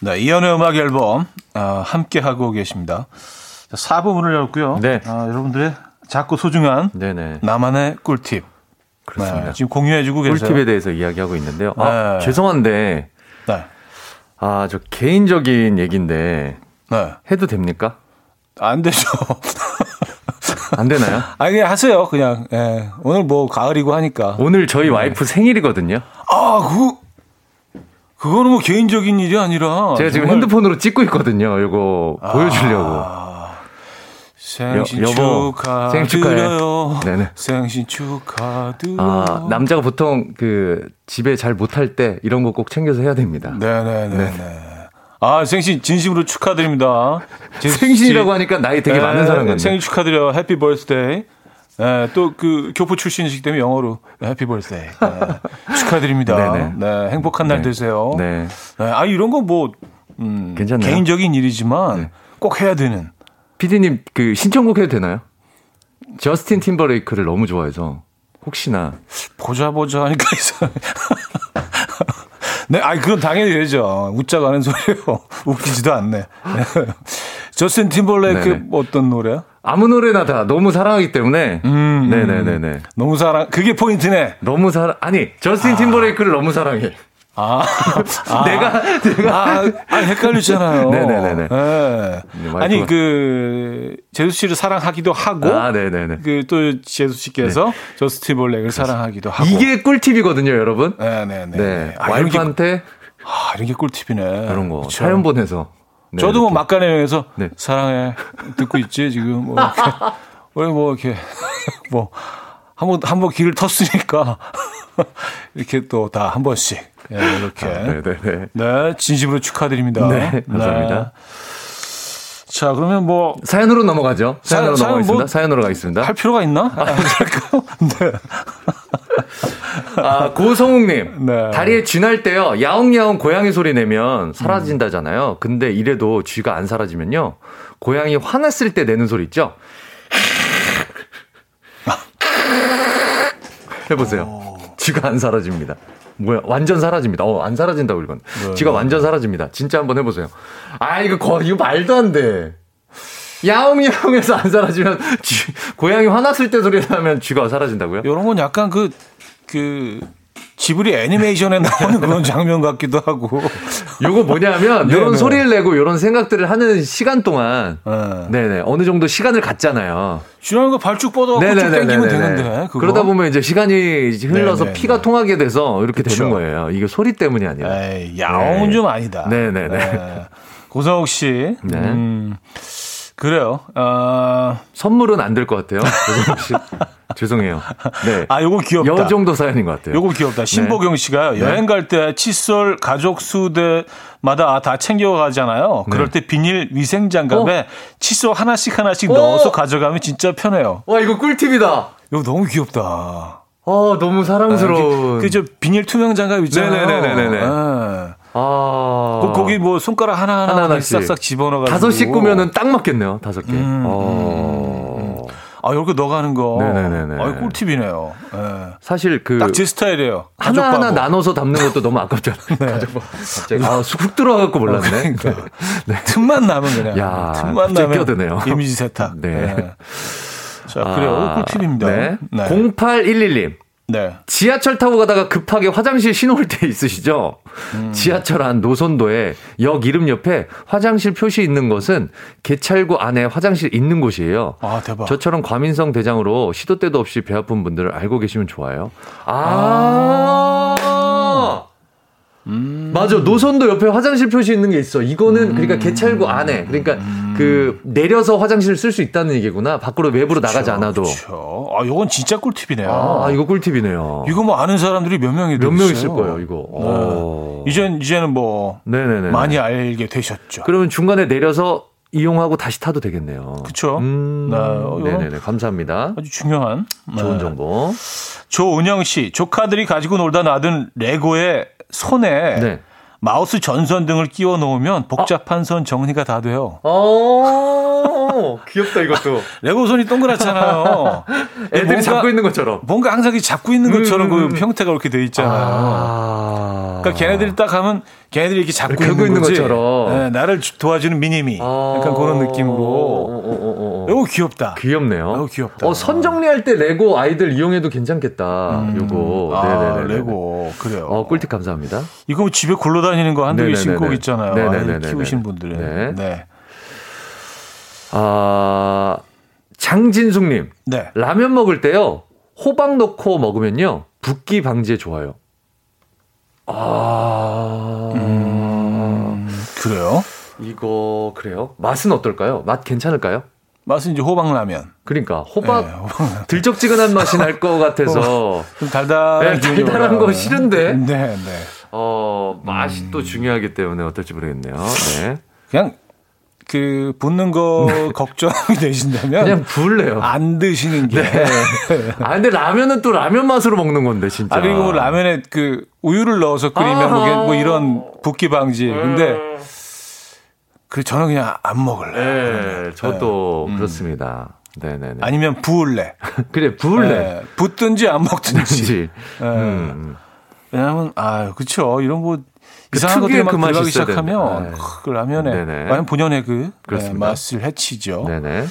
네, 이연의 음악 앨범 아, 함께 하고 계십니다. 자, 4부 문을 열고요.
네.
아, 여러분들의 작고 소중한
네네.
나만의 꿀팁.
그렇습니다.
네, 지금 공유해주고 계세요.
꿀팁에 대해서 이야기하고 있는데요. 아,
네.
죄송한데
네.
아, 저 개인적인 얘기인데
네.
해도 됩니까?
안 되죠.
안 되나요?
아, 그냥 하세요. 그냥. 예. 오늘 뭐 가을이고 하니까.
오늘 저희 와이프 생일이거든요.
아, 그 그거는 뭐 개인적인 일이 아니라
제가 지금 핸드폰으로 찍고 있거든요. 이거 보여주려고.
아, 생신
여- 여보,
축하드려요.
네네.
생신 축하드려요.
아, 남자가 보통 그 집에 잘 못할 때 이런 거 꼭 챙겨서 해야 됩니다.
네네네. 네. 아, 생신 진심으로 축하드립니다. 씨.
생신이라고 하니까 나이 되게
네,
많은 사람 같네.
생일 축하드려요. happy birthday. 네, 또그 교포 출신이시기 때문에 영어로 happy birthday. 네, 축하드립니다.
네네.
네, 행복한 날
네.
되세요.
네.
네, 아 이런 거뭐 음,
괜찮나요?
개인적인 일이지만
네.
꼭 해야 되는.
피디님 그 신청곡 해도 되나요? 저스틴 팀버레이크를 너무 좋아해서 혹시나
보자 보자 하니까 이상. 네, 아니 그건 당연히 되죠. 웃자고 하는 소리예요. 웃기지도 않네. 저스틴 팀벌레이크
네네.
뭐 어떤 노래야?
아무 노래나 다 너무 사랑하기 때문에
음,
네네네네
너무 사랑. 그게 포인트네.
너무 사랑 아니 저스틴 팀버레이크를 너무 사랑해
아, 아.
내가 내가
아, 아 헷갈리잖아요.
네네네네.
네.
네,
아니 그 제수 씨를 사랑하기도 하고
아 네네네
그또 제수 씨께서 저스틴 벌레이크를 사랑하기도 하고
이게 꿀팁이거든요 여러분
네네네.
네
아, 이런 게,
와이프한테
아, 이런 게 꿀팁이네.
이런 거
그쵸.
사연 보내서 네,
저도 뭐. 막간에 여행해서
네.
사랑해 듣고 있지 지금 뭐 이렇게 뭐 이렇게 뭐 한번 한 번 길을 텄으니까 이렇게 또 다 한 번씩 예, 이렇게.
아, 네네네.
네, 진심으로 축하드립니다.
네, 감사합니다.
자, 그러면 뭐,
사연으로 넘어가죠. 사연으로
사연
넘어가겠습니다.
뭐-
사연으로 가겠습니다.
할 필요가 있나? 아, 잠깐. 네.
아, 고성욱님.
네.
다리에 쥐날 때요, 야옹야옹 고양이 소리 내면 사라진다잖아요. 근데 이래도 쥐가 안 사라지면요, 고양이 화났을 때 내는 소리 있죠? 해보세요. 쥐가 안 사라집니다. 뭐야, 완전 사라집니다. 어, 안 사라진다고 이건. 쥐가 완전 사라집니다. 진짜 한번 해보세요. 아, 이거 거, 이거 말도 안 돼. 야옹야옹해서 안 사라지면, 쥐, 고양이 화났을 때 소리 나면 쥐가 사라진다고요?
이런 건 약간 그, 그, 지브리 애니메이션에 나오는 그런 장면 같기도 하고.
요거 뭐냐면
네,
이런
네.
소리를 내고 이런 생각들을 하는 시간 동안
네.
네네 어느 정도 시간을 갖잖아요.
지나는 거 발쭉 뻗어 쭉 당기면 되는데. 그거?
그러다 보면 이제 시간이 흘러서
네네네.
피가 통하게 돼서 이렇게
그쵸.
되는 거예요. 이게 소리 때문이 아니라.
에이, 야옹은
네.
좀 아니다.
네네네.
고성욱 씨.
네.
음, 그래요. 아,
선물은 안 될 것 같아요. 조성욱 씨. 죄송해요. 네.
아, 요거 귀엽다.
여 정도 사연인 것 같아요.
요거 귀엽다. 신보경 씨가요. 여행 갈 때 칫솔 가족 수대마다 다 챙겨가잖아요. 그럴 때 비닐 위생 장갑에 칫솔 하나씩 하나씩
어.
넣어서 가져가면 진짜 편해요.
와 이거 꿀팁이다.
이거 너무 귀엽다.
어 너무 사랑스러운.
그저 비닐 투명 장갑 있잖아요.
네네네네네.
예.
아.
그 거기 뭐 손가락 하나 하나. 싹싹 집어넣어가지고
다섯 식구면은 딱 맞겠네요. 다섯 개.
음,
어.
아 이렇게 넣어가는 거.
네네네네.
아 꿀팁이네요. 예.
사실 그
딱 제 스타일이에요.
하나하나
바보.
나눠서 담는 것도 너무 아깝잖아요. 가족 바- 갑자기 아, 훅 들어와갖고 몰랐네.
그러니까. 틈만 나면 그냥.
야,
틈만 나면
끼어드네요.
이미지 세탁.
네.
네. 자 그래요. 꿀팁입니다.
네.
네.
0811님.
네.
지하철 타고 가다가 급하게 화장실 신호올 때 있으시죠?
음.
지하철 안 노선도에 역 이름 옆에 화장실 표시 있는 것은 개찰구 안에 화장실 있는 곳이에요.
아 대박.
저처럼 과민성 대장으로 시도 때도 없이 배 아픈 분들 알고 계시면 좋아요. 아.
음.
맞아. 노선도 옆에 화장실 표시 있는 게 있어. 이거는 그러니까 개찰구 안에. 그러니까 그 내려서 화장실을 쓸 수 있다는 얘기구나. 밖으로 외부로 나가지 않아도.
그렇죠. 아 이건 진짜 꿀팁이네요.
아, 이거 꿀팁이네요.
이거 뭐 아는 사람들이 몇 명이
몇 명. 있을 거예요, 이거. 어.
이젠 이제는 뭐
네네네.
많이 알게 되셨죠.
그러면 중간에 내려서 이용하고 다시 타도 되겠네요.
그쵸.
음,
네, 어,
네네네. 감사합니다.
아주 중요한
좋은
네.
정보.
조은영 씨, 조카들이 가지고 놀다 놔둔 레고의 손에
네.
마우스 전선 등을 끼워 놓으면 복잡한 선 정리가 다 돼요.
어, 귀엽다, 이것도.
레고 손이 동그랗잖아요.
애들이
뭔가-
잡고 있는 것처럼.
뭔가 항상 잡고 있는 것처럼
음, 음,
그 형태가 그렇게 돼 있잖아요.
아.
그러니까 걔네들이 딱 하면 걔네들이 이렇게 잡고 있는,
있는. 것처럼.
네, 나를 주- 도와주는 미니미.
아.
약간 그런
어,
느낌으로.
어, 어, 어, 어.
이거 귀엽다.
귀엽네요.
너무 귀엽다.
어, 선 정리할 때 레고 아이들 이용해도 괜찮겠다. 요거.
아,
네네네.
레고. 그래요.
어, 꿀팁 감사합니다.
이거 뭐 집에 굴러다니는 거 한두 개. 신고 있잖아요. 아이 키우신 분들은.
네.
네.
아, 장진숙님.
네.
라면 먹을 때요, 호박 넣고 먹으면요, 붓기 방지에 좋아요. 아,
음, 그래요?
이거, 그래요? 맛은 어떨까요? 맛 괜찮을까요?
맛은 이제 호박라면.
그러니까, 호박,
네, 호박.
들쩍지근한 맛이 날 것 같아서,
좀 달달한
네, 달달한 거. 싫은데?
네, 네.
어, 맛이 또 중요하기 때문에 어떨지 모르겠네요. 네.
그냥 그 붓는 거 걱정이 되신다면
그냥 부을래요.
안 드시는 게.
네. 아, 근데 라면은 또 라면 맛으로 먹는 건데, 진짜.
아, 그리고 뭐 라면에 그 우유를 넣어서 끓이면 뭐, 이게 뭐 이런 붓기 방지. 근데 그 저는 그냥 안 먹을래.
네, 저도 그렇습니다. 네네네.
아니면 부을래.
그래, 부을래.
네, 붓든지 안 먹든지.
그렇지.
네.
음.
왜냐하면 아 그쵸 이런 뭐
그
이상한 것들이 막
그
들어가기 시작하면
되는데.
그 라면에
네네.
완전 본연의 그 네,
그렇습니다.
맛을 해치죠.
네네.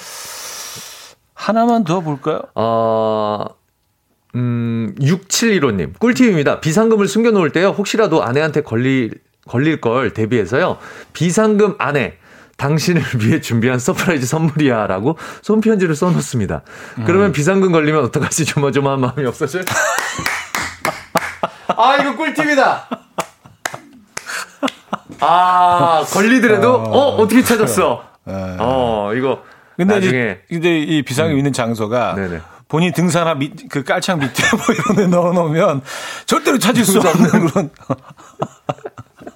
하나만 더 볼까요?
어, 음, 6715님. 꿀팁입니다. 비상금을 숨겨놓을 때요, 혹시라도 아내한테 걸릴, 걸릴 걸 대비해서요, 비상금 안에 당신을 위해 준비한 surprise 선물이야 라고 손편지를 써놓습니다. 그러면 비상금 걸리면 어떡하지? 조마조마한 마음이 없어져요? 아, 이거 꿀팁이다! 아, 걸리더라도, 어, 어떻게 찾았어? 어, 이거.
근데
나중에
이제 근데 이 비상금 있는 장소가
네네.
본인 등산화 밑, 그 깔창 밑에 뭐 이런 데 넣어 놓으면 절대로 찾을 수 없는 그런.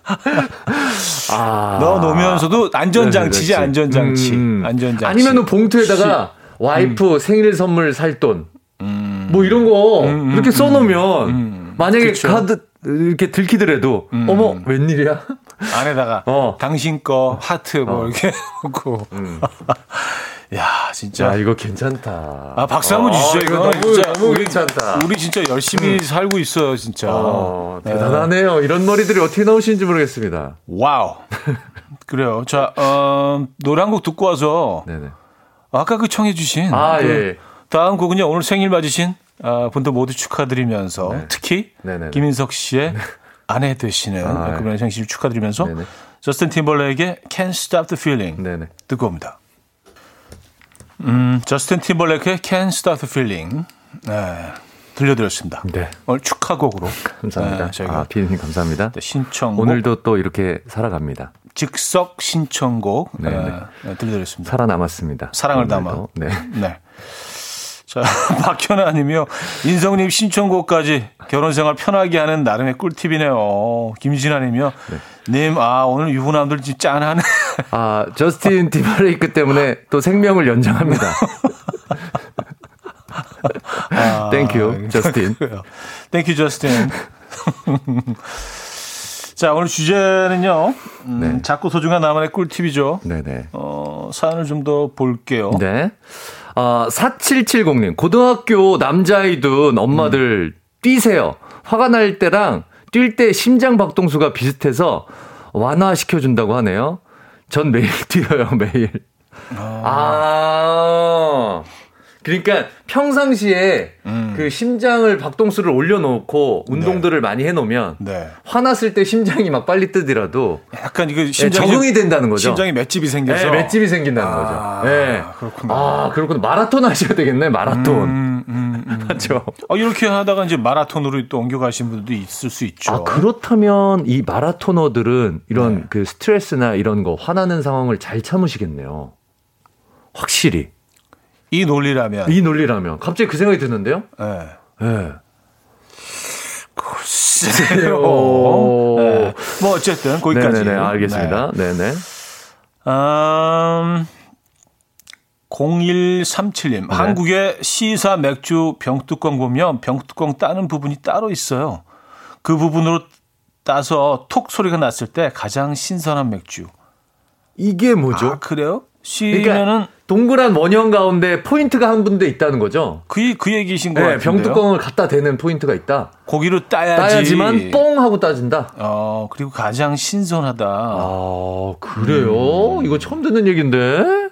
아. 넣어 놓으면서도 안전장치지, 안전장치. 음. 안전장치.
아니면은 봉투에다가 와이프 음. 생일 선물 살 돈. 음. 뭐 이런 거 음, 음 이렇게 써 놓으면 음. 만약에 그쵸. 카드 이렇게 들키더라도 어머 웬일이야?
안에다가 어. 당신 거 하트 뭐 어. 이렇게 놓고. 야, 진짜. 야,
이거 괜찮다.
아, 박수 한번 주시죠. 어, 이거
너무, 진짜 너무 우리, 괜찮다.
우리 진짜 열심히 음. 살고 있어요, 진짜. 어,
네. 대단하네요. 이런 머리들이 어떻게 나오시는지 모르겠습니다.
wow. 그래요. 자, 어, 노래 한 곡 듣고 와서. 네네. 아까 그 청해주신. 아, 그 예. 다음 곡은요, 오늘 생일 맞으신 아, 분들 모두 축하드리면서. 네. 특히. 네네네. 김인석 씨의 네. 아내 되시는 아, 그분의 생신 축하드리면서. 네네. 저스틴 팀벌레에게 Can't Stop the Feeling. 네네. 듣고 옵니다. 음, 저스틴 팀벌레이크의 Can't Stop the Feeling. 네. 들려드렸습니다. 네. 오늘 축하곡으로.
감사합니다. 네, 저희가 아, 피디님 감사합니다.
네, 신청곡.
오늘도 또 이렇게 살아갑니다.
즉석 신청곡. 네, 네. 네 들려드렸습니다.
살아남았습니다.
사랑을 담아. 네. 네. 자, 박현아님이요. 인성님 신청곡까지 결혼 생활 편하게 하는 나름의 꿀팁이네요. 김진아님이요. 네. 님, 아, 오늘 유부남들 진짜 짠하네.
아, 저스틴 팀버레이크 때문에 또 생명을 연장합니다. 아, thank you, 저스틴.
thank you, 저스틴. 자, 오늘 주제는요. 음, 네. 작고 소중한 나만의 꿀팁이죠. 네네. 어, 사연을 좀 더 볼게요.
네. 어, 4770님, 고등학교 남자아이 둔 엄마들 음. 뛰세요. 화가 날 때랑 뛸 때 심장 박동수가 비슷해서 완화시켜준다고 하네요. 전 매일 뛰어요, 매일. 아. 아. 그러니까 평상시에 음. 그 심장을 박동수를 올려놓고 운동들을 네. 많이 해놓으면 네. 화났을 때 심장이 막 빨리 뜨더라도
약간 이거
심장이 네, 적응이 된다는 거죠.
심장이 맷집이 생겨서
네, 맷집이 생긴다는 아, 거죠. 네. 그렇구나. 아 그렇구나. 마라톤 하셔야 되겠네. 마라톤. 음, 음, 음. 맞죠.
어, 이렇게 하다가 이제 마라톤으로 또 옮겨가신 분들도 있을 수 있죠.
아 그렇다면 이 마라토너들은 이런 네. 그 스트레스나 이런 거 화나는 상황을 잘 참으시겠네요. 확실히.
이 논리라면.
이 논리라면. 갑자기 그 생각이 드는데요? 네. 네.
글쎄요. 네. 뭐 어쨌든 거기까지.
네네 알겠습니다. 네. 네네. 음,
0137님. 네. 한국의 시사 맥주 병뚜껑 보면 병뚜껑 따는 부분이 따로 있어요. 그 부분으로 따서 톡 소리가 났을 때 가장 신선한 맥주.
이게 뭐죠?
아, 그래요? 시면은 그러니까
동그란 원형 가운데 포인트가 한 군데 있다는 거죠.
그, 그 얘기신 거예요. 네,
병뚜껑을 갖다 대는 포인트가 있다.
거기로 따야지.
따야지만 뽕 하고 따진다.
어, 그리고 가장 신선하다.
아, 그래요? 음. 이거 처음 듣는 얘기인데?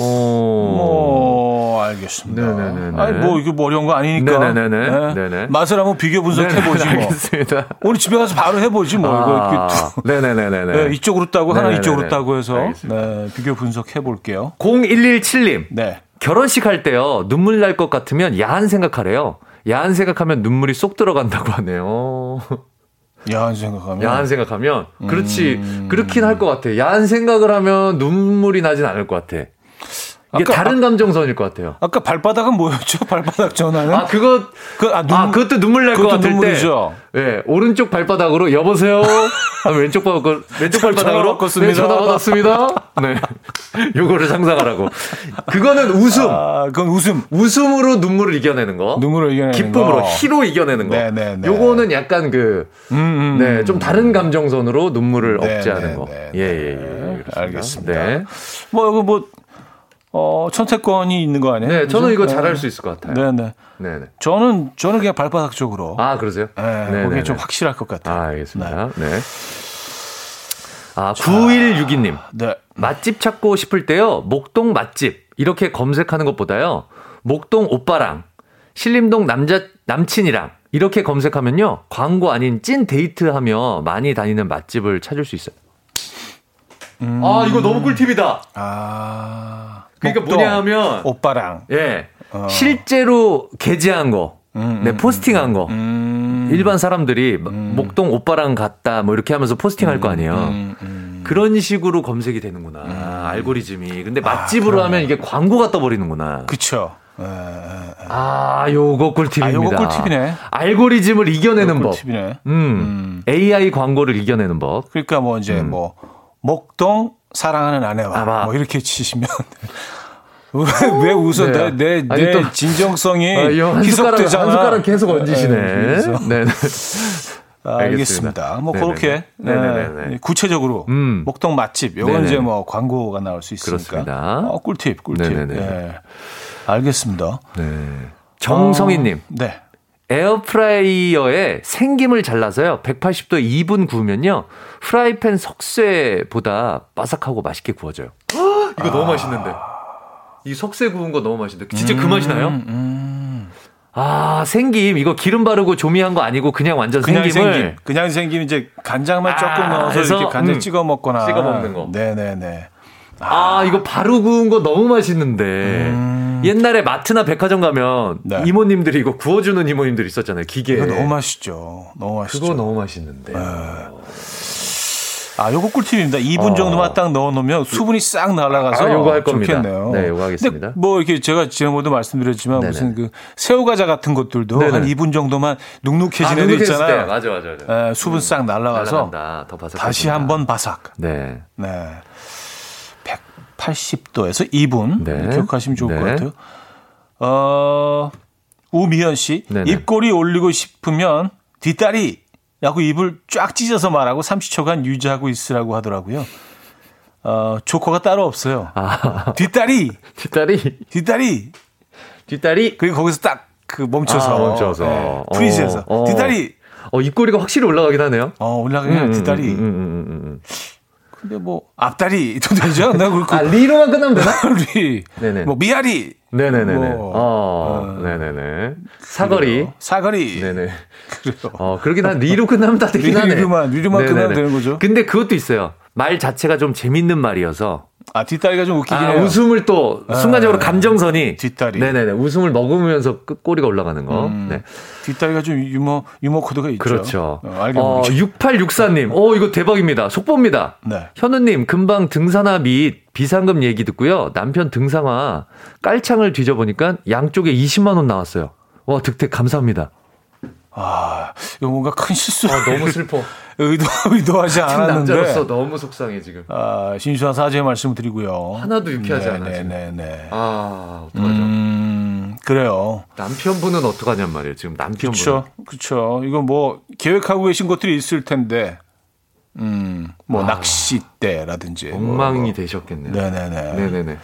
어. 뭐 알겠습니다. 네네네. 아니 뭐 이게 뭐 어려운 거 아니니까. 네네 네. 네. 네 맛을 한번 비교 분석해 보지 뭐. 알겠습니다. 오늘 집에 가서 바로 해보지 뭐. 아. 이거 네네네네. 네, 이쪽으로 따고 하나 이쪽으로 따고 해서 네, 비교 분석해 볼게요.
0117님. 네. 결혼식 할 때요 눈물 날 것 같으면 야한 생각하래요. 야한 생각하면 눈물이 쏙 들어간다고 하네요.
야한 생각하면
야한 생각하면 그렇지 음... 그렇긴 할 것 같아. 야한 생각을 하면 눈물이 나진 않을 것 같아. 이게 아까, 다른 감정선일 것 같아요.
아까 발바닥은 뭐였죠? 발바닥 전화는?
아, 그거, 그, 아, 눈, 아 그것도 눈물 날 것 같을 눈물이죠. 때. 예, 네, 오른쪽 발바닥으로 여보세요? 아, 왼쪽 발바닥, 왼쪽 발바닥으로. 전화, 네, 전화 받았습니다. 네. 요거를 상상하라고. 그거는 웃음.
아, 그건 웃음.
웃음으로 눈물을 이겨내는 거.
눈물을 이겨내는
기쁨으로,
거.
희로 이겨내는 거. 네네네. 네, 네. 요거는 약간 그, 음, 음, 네, 좀 다른 감정선으로 눈물을 네, 억제하는 네, 거. 예, 예, 예.
알겠습니다. 네. 뭐, 이거 뭐, 어, 선택권이 있는 거 아니에요?
네, 저는 이거 잘할 네. 수 있을 것 같아요.
네네. 네 네. 저는, 저는 그냥 발바닥 쪽으로.
아, 그러세요?
네, 네 그게 좀 확실할 것 같아요.
아, 알겠습니다. 네. 네. 아, 9162님. 네. 맛집 찾고 싶을 때요, 목동 맛집. 이렇게 검색하는 것보다요, 목동 오빠랑, 신림동 남자, 남친이랑, 이렇게 검색하면요, 광고 아닌 찐 데이트하며 많이 다니는 맛집을 찾을 수 있어요. 음. 아, 이거 너무 꿀팁이다. 아. 그러니까 뭐냐면
오빠랑
예 어. 실제로 게재한 거, 음, 네 음, 포스팅한 거. 음. 일반 사람들이 음. 목동 오빠랑 갔다 뭐 이렇게 하면서 포스팅할 거 아니에요. 음, 그런 식으로 검색이 되는구나 알고리즘이. 근데 맛집으로 아, 하면 이게 광고가 떠버리는구나.
그쵸. 예.
아, 요거 꿀팁입니다.
아, 요거 꿀팁이네.
알고리즘을 이겨내는 법.
꿀팁이네.
음, AI 광고를 이겨내는 법.
그러니까 뭐 이제 뭐 목동 사랑하는 아내와
아, 막.
뭐 이렇게 치시면 왜, 왜 웃어?
네.
내, 내,
아니,
내
또-
진정성이
아, 이거 한 숟가락,
희석되잖아.
한 숟가락 계속 얹으시네.
예, 그래서.
네. 네.
아, 알겠습니다. 뭐
네네네.
그렇게
네네네.
네, 구체적으로
음.
목동 맛집 요건. 이제 뭐 광고가 나올 수 있으니까. 어, 꿀팁, 꿀팁.
네네네.
예. 알겠습니다.
네. 정성희님.
어, 네.
에어프라이어에 생김을 잘라서요. 180도 2분 구우면요. 프라이팬 석쇠보다 바삭하고 맛있게 구워져요. 이거 너무 맛있는데. 이 석쇠 구운 거 너무 맛있는데. 진짜 그 맛이 나요?
음.
아, 생김. 이거 기름 바르고 조미한 거 아니고 그냥 완전
그냥
생김을.
생김. 그냥 생김 이제 간장만 조금
아,
넣어서
해서,
이렇게 간장
음.
찍어 먹거나.
찍어 먹는 거.
네 네 네.
아, 이거 바로 구운 거 너무 맛있는데. 옛날에 마트나 백화점 가면
음. 네.
이모님들이 이거 구워주는 이모님들 있었잖아요. 기계.
이거 너무 맛있죠. 너무 맛있죠.
그거 너무 맛있는데.
아, 요거 꿀팁입니다. 2분
어.
정도만 딱 넣어놓으면 수분이 싹 날아가서
아, 요거 할 겁니다.
좋겠네요.
네, 요거 하겠습니다.
뭐 이렇게 제가 지난번에도 말씀드렸지만
네네.
무슨 그 새우과자 같은 것들도
네네.
한 2분 정도만 눅눅해지는 애
눅눅했을 때.
있잖아요.
맞아, 맞아, 맞아.
예, 수분 싹 날아가서. 다시 한번 바삭.
네.
네. 180도에서 2분
네.
기억하시면 좋을
네.
것 같아요. 어, 우미연 씨,
네네.
입꼬리 올리고 싶으면 뒷다리 라고 입을 쫙 찢어서 말하고 30초간 유지하고 있으라고 하더라고요. 어, 조커가 따로 없어요.
아,
뒷다리,
뒷다리,
뒷다리.
뒷다리.
그리고 거기서 딱 그 멈춰서.
아, 멈춰서.
네.
어, 어.
뒷다리.
어, 입꼬리가 확실히 올라가긴 하네요.
어, 올라가면 뒷다리.
음, 음, 음, 음, 음.
근데 뭐, 앞다리도 되죠? 나 그렇고.
아, 리로만 끝나면 되나?
리
네네.
뭐, 미아리.
네네네네.
뭐,
어, 네네네. 사거리.
사거리.
네네.
그래요.
어, 그러긴 한 리로 끝나면 다 되긴
리-
하네.
리로만, 리로만
네네네.
끝나면 되는 거죠.
근데 그것도 있어요. 말 자체가 좀 재밌는 말이어서
아, 뒷다리가 좀 웃기긴
아,
해요.
웃음을 또 순간적으로 감정선이
뒷다리.
네네네. 웃음을 먹으면서 끝꼬리가 올라가는 거.
음,
네.
뒷다리가 좀 유머, 유머 코드가 있죠.
그렇죠.
어,
어,
모르게.
6864님. 어, 이거 대박입니다. 속보입니다.
네.
현우님, 금방 등산화 및 비상금 얘기 듣고요. 남편 등산화 깔창을 뒤져보니까 양쪽에 20만 원 나왔어요. 와, 득택 감사합니다.
아, 이거 뭔가 큰 실수.
아, 너무 슬퍼.
의도, 의도하지
남자로서
않았는데.
너무 속상해, 지금.
아, 신수한 사죄의 말씀을 드리고요.
하나도 유쾌하지 않아.
네네 네.
아, 어떡하죠.
음, 그래요.
남편분은 어떡하냔 말이에요, 지금 남편분.
그렇죠. 그렇죠. 이거 뭐 계획하고 계신 것들이 있을 텐데. 음, 뭐
아.
낚싯대라든지. 뭐.
엉망이 되셨겠네요.
네네네.
네네네.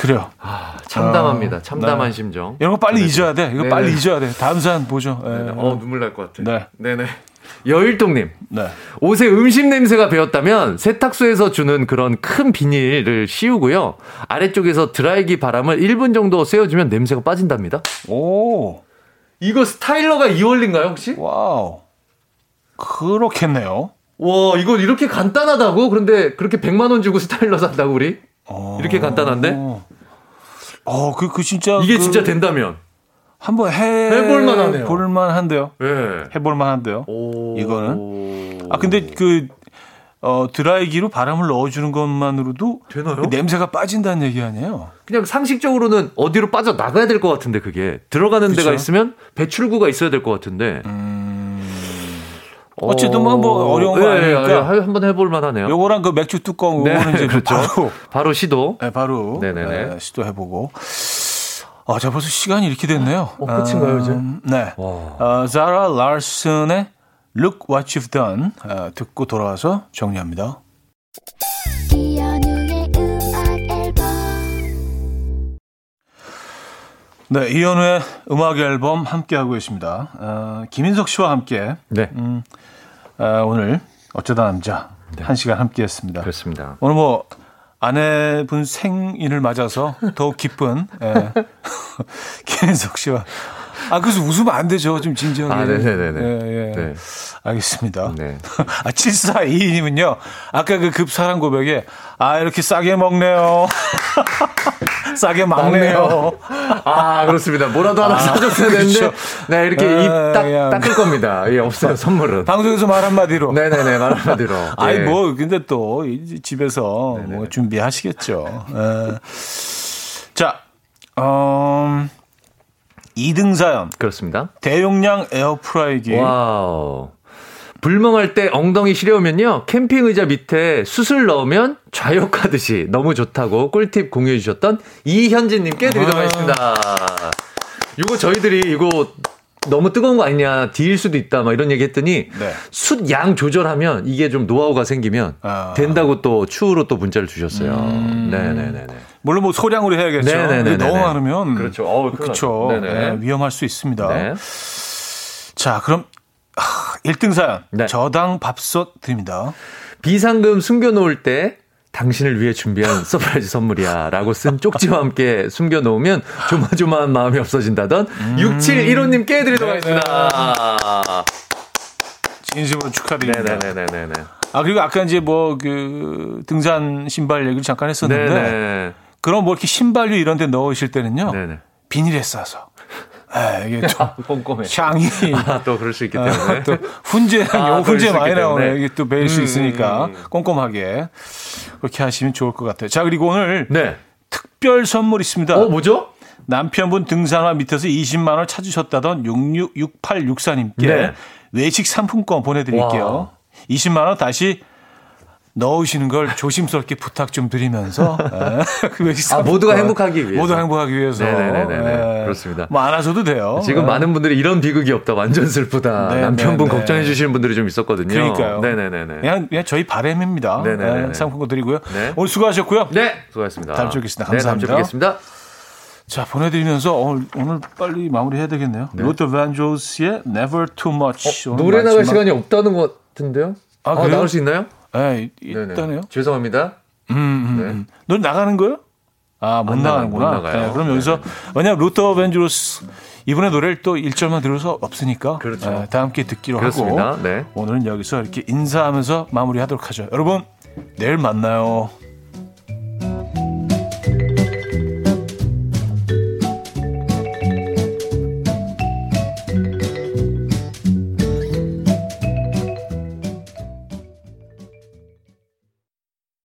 그래요.
아, 참담합니다.
아,
참담한
네.
심정.
이런 거 빨리. 잊어야 돼. 이거
네네.
빨리 잊어야 돼. 다음 사연 보죠. 예.
네네. 어, 눈물 날 것 같아.
네.
네네. 여일동님.
네.
옷에 음식 냄새가 배었다면 세탁소에서 주는 그런 큰 비닐을 씌우고요. 아래쪽에서 드라이기 바람을 1분 정도 쐬어주면 냄새가 빠진답니다.
오,
이거 스타일러가 이 원린가요, 혹시?
wow. 그렇겠네요.
와, 이거 이렇게 간단하다고? 그런데 그렇게 100만원 주고 스타일러 산다고, 우리?
어.
이렇게 간단한데?
어, 그, 그 진짜.
이게
그
진짜 된다면.
한번 해.
해볼 만 하네요.
볼만 한데요.
예.
해볼 만 한데요.
오.
이거는? 아, 근데 그, 어, 드라이기로 바람을 넣어주는 것만으로도
되나요?
그 냄새가 빠진다는 얘기 아니에요?
그냥 상식적으로는 어디로 빠져 나가야 될 것 같은데 그게 들어가는
그쵸?
데가 있으면 배출구가 있어야 될 것 같은데.
어쨌든 뭐 뭐 어려운 거 아니니까.
예, 예, 한번 해볼 만하네요.
요거랑 그 맥주 뚜껑,
네,
요거는 이제
그렇죠.
바로,
바로 시도.
네, 바로
네네네.
네, 시도해보고. 아, 자, 벌써 시간이 이렇게 됐네요.
어, 끝인가요, 이제?
음, 네.
와.
어, 자라 라슨의 Look What You've Done 어, 듣고 돌아와서 정리합니다. 네, 이현우의 음악 앨범 함께하고 계십니다. 어, 김인석 씨와 함께
네.
어, 오늘 어쩌다 남자 한 시간 함께했습니다.
그렇습니다.
오늘 뭐 아내분 생일을 맞아서 더욱 기쁜 예. 김인석 씨와 아 그래서 웃으면 안 되죠 좀 진지하게
아, 네네네네.
예, 예.
네.
알겠습니다
네.
아 7422님은요 아까 그 급사랑 고백에 아 이렇게 싸게 먹네요 싸게 막네요
아, 그렇습니다. 뭐라도 하나 사줬어야 되는데.
그렇죠.
네, 이렇게
아,
입 딱. 닦을 겁니다. 예, 없어요, 선물은.
방송에서 말 한마디로
네네네, 말 한마디로.
아이
예.
뭐 근데 또 집에서 뭐 준비하시겠죠. 에. 자 어, 2등 사연.
그렇습니다.
대용량 에어프라이기.
wow. 불멍할 때 엉덩이 시려우면요. 캠핑 의자 밑에 숯을 넣으면 좌욕하듯이 너무 좋다고 꿀팁 공유해 주셨던 이현진 님께 드리도록
아.
하겠습니다. 이거 저희들이 이거 너무 뜨거운 거 아니냐, 뒤일 수도 있다, 막 이런 얘기 했더니
네.
숯양 조절하면 이게 좀 노하우가 생기면
아.
된다고 또 추후로 또 문자를 주셨어요. 네네네네.
물론 뭐 소량으로 해야겠죠.
네네네네네.
근데 너무 많으면
그렇죠. 어우,
그렇죠.
네,
위험할 수 있습니다.
네.
자, 그럼 아, 1등 사연.
네.
저당 밥솥 드립니다.
비상금 숨겨놓을 때 당신을 위해 준비한 surprise 선물이야 라고 쓴 쪽지와 함께 숨겨놓으면 조마조마한 마음이 없어진다던 6715님께 드리도록
네네.
하겠습니다.
진심으로 축하드립니다.
네네네네네.
아, 그리고 아까 이제 뭐 그 등산 신발 얘기를 잠깐 했었는데
네네.
그럼 뭐 이렇게 신발류 이런 데 넣으실 때는요.
네네.
비닐에 싸서. 아, 이게 좀
꼼꼼해.
향이
아, 또 그럴 수 있기 때문에.
아, 또 훈제
아,
요 훈제
그럴 수
많이 나오네. 이게 또 매일 수
음,
있으니까
음.
꼼꼼하게 그렇게 하시면 좋을 것 같아요. 자 그리고 오늘
네.
특별 선물 있습니다.
어, 뭐죠?
남편분 등산화 밑에서 20만 원 찾으셨다던 666864님께
네.
외식 상품권 보내드릴게요.
와.
20만 원 다시 넣으시는 걸 조심스럽게 부탁 좀 드리면서 예, 그
아,
상품권
모두가 행복하기 위해서.
모두 행복하기 위해서
네네네네.
예.
그렇습니다.
뭐 안 하셔도 돼요.
지금
예.
많은 분들이 이런 비극이 없다. 완전 슬프다.
네,
남편분
네, 네.
걱정해 주시는 분들이 좀 있었거든요.
그러니까요.
네네네네.
그냥, 그냥 저희 바램입니다.
네네네네.
네, 상품권 드리고요.
네.
오늘 수고하셨고요.
네, 수고하셨습니다.
다음 주에 뵙겠습니다.
네, 다음 주에
감사합니다.
뵙겠습니다.
자, 보내드리면서 오늘, 오늘 빨리 마무리해야 되겠네요. 로터 밴조스의 Never Too Much.
어, 노래 나갈
마지막-
시간이 없다는 것 같은데요?
아,
아? 나올 수 있나요?
네,
네네.
있다네요.
죄송합니다.
음, 음,
네.
음. 노래 나가는 거요? 아,
못안
나가는구나.
나가- 못 나가요.
네, 그럼 여기서, 왜냐면 로터 밴조스 이분의 노래를 또 1절만 들어서 없으니까.
그렇죠.
네, 다 함께 듣기로
그렇습니다.
하고.
네.
오늘은 여기서 이렇게 인사하면서 마무리하도록 하죠. 여러분, 내일 만나요.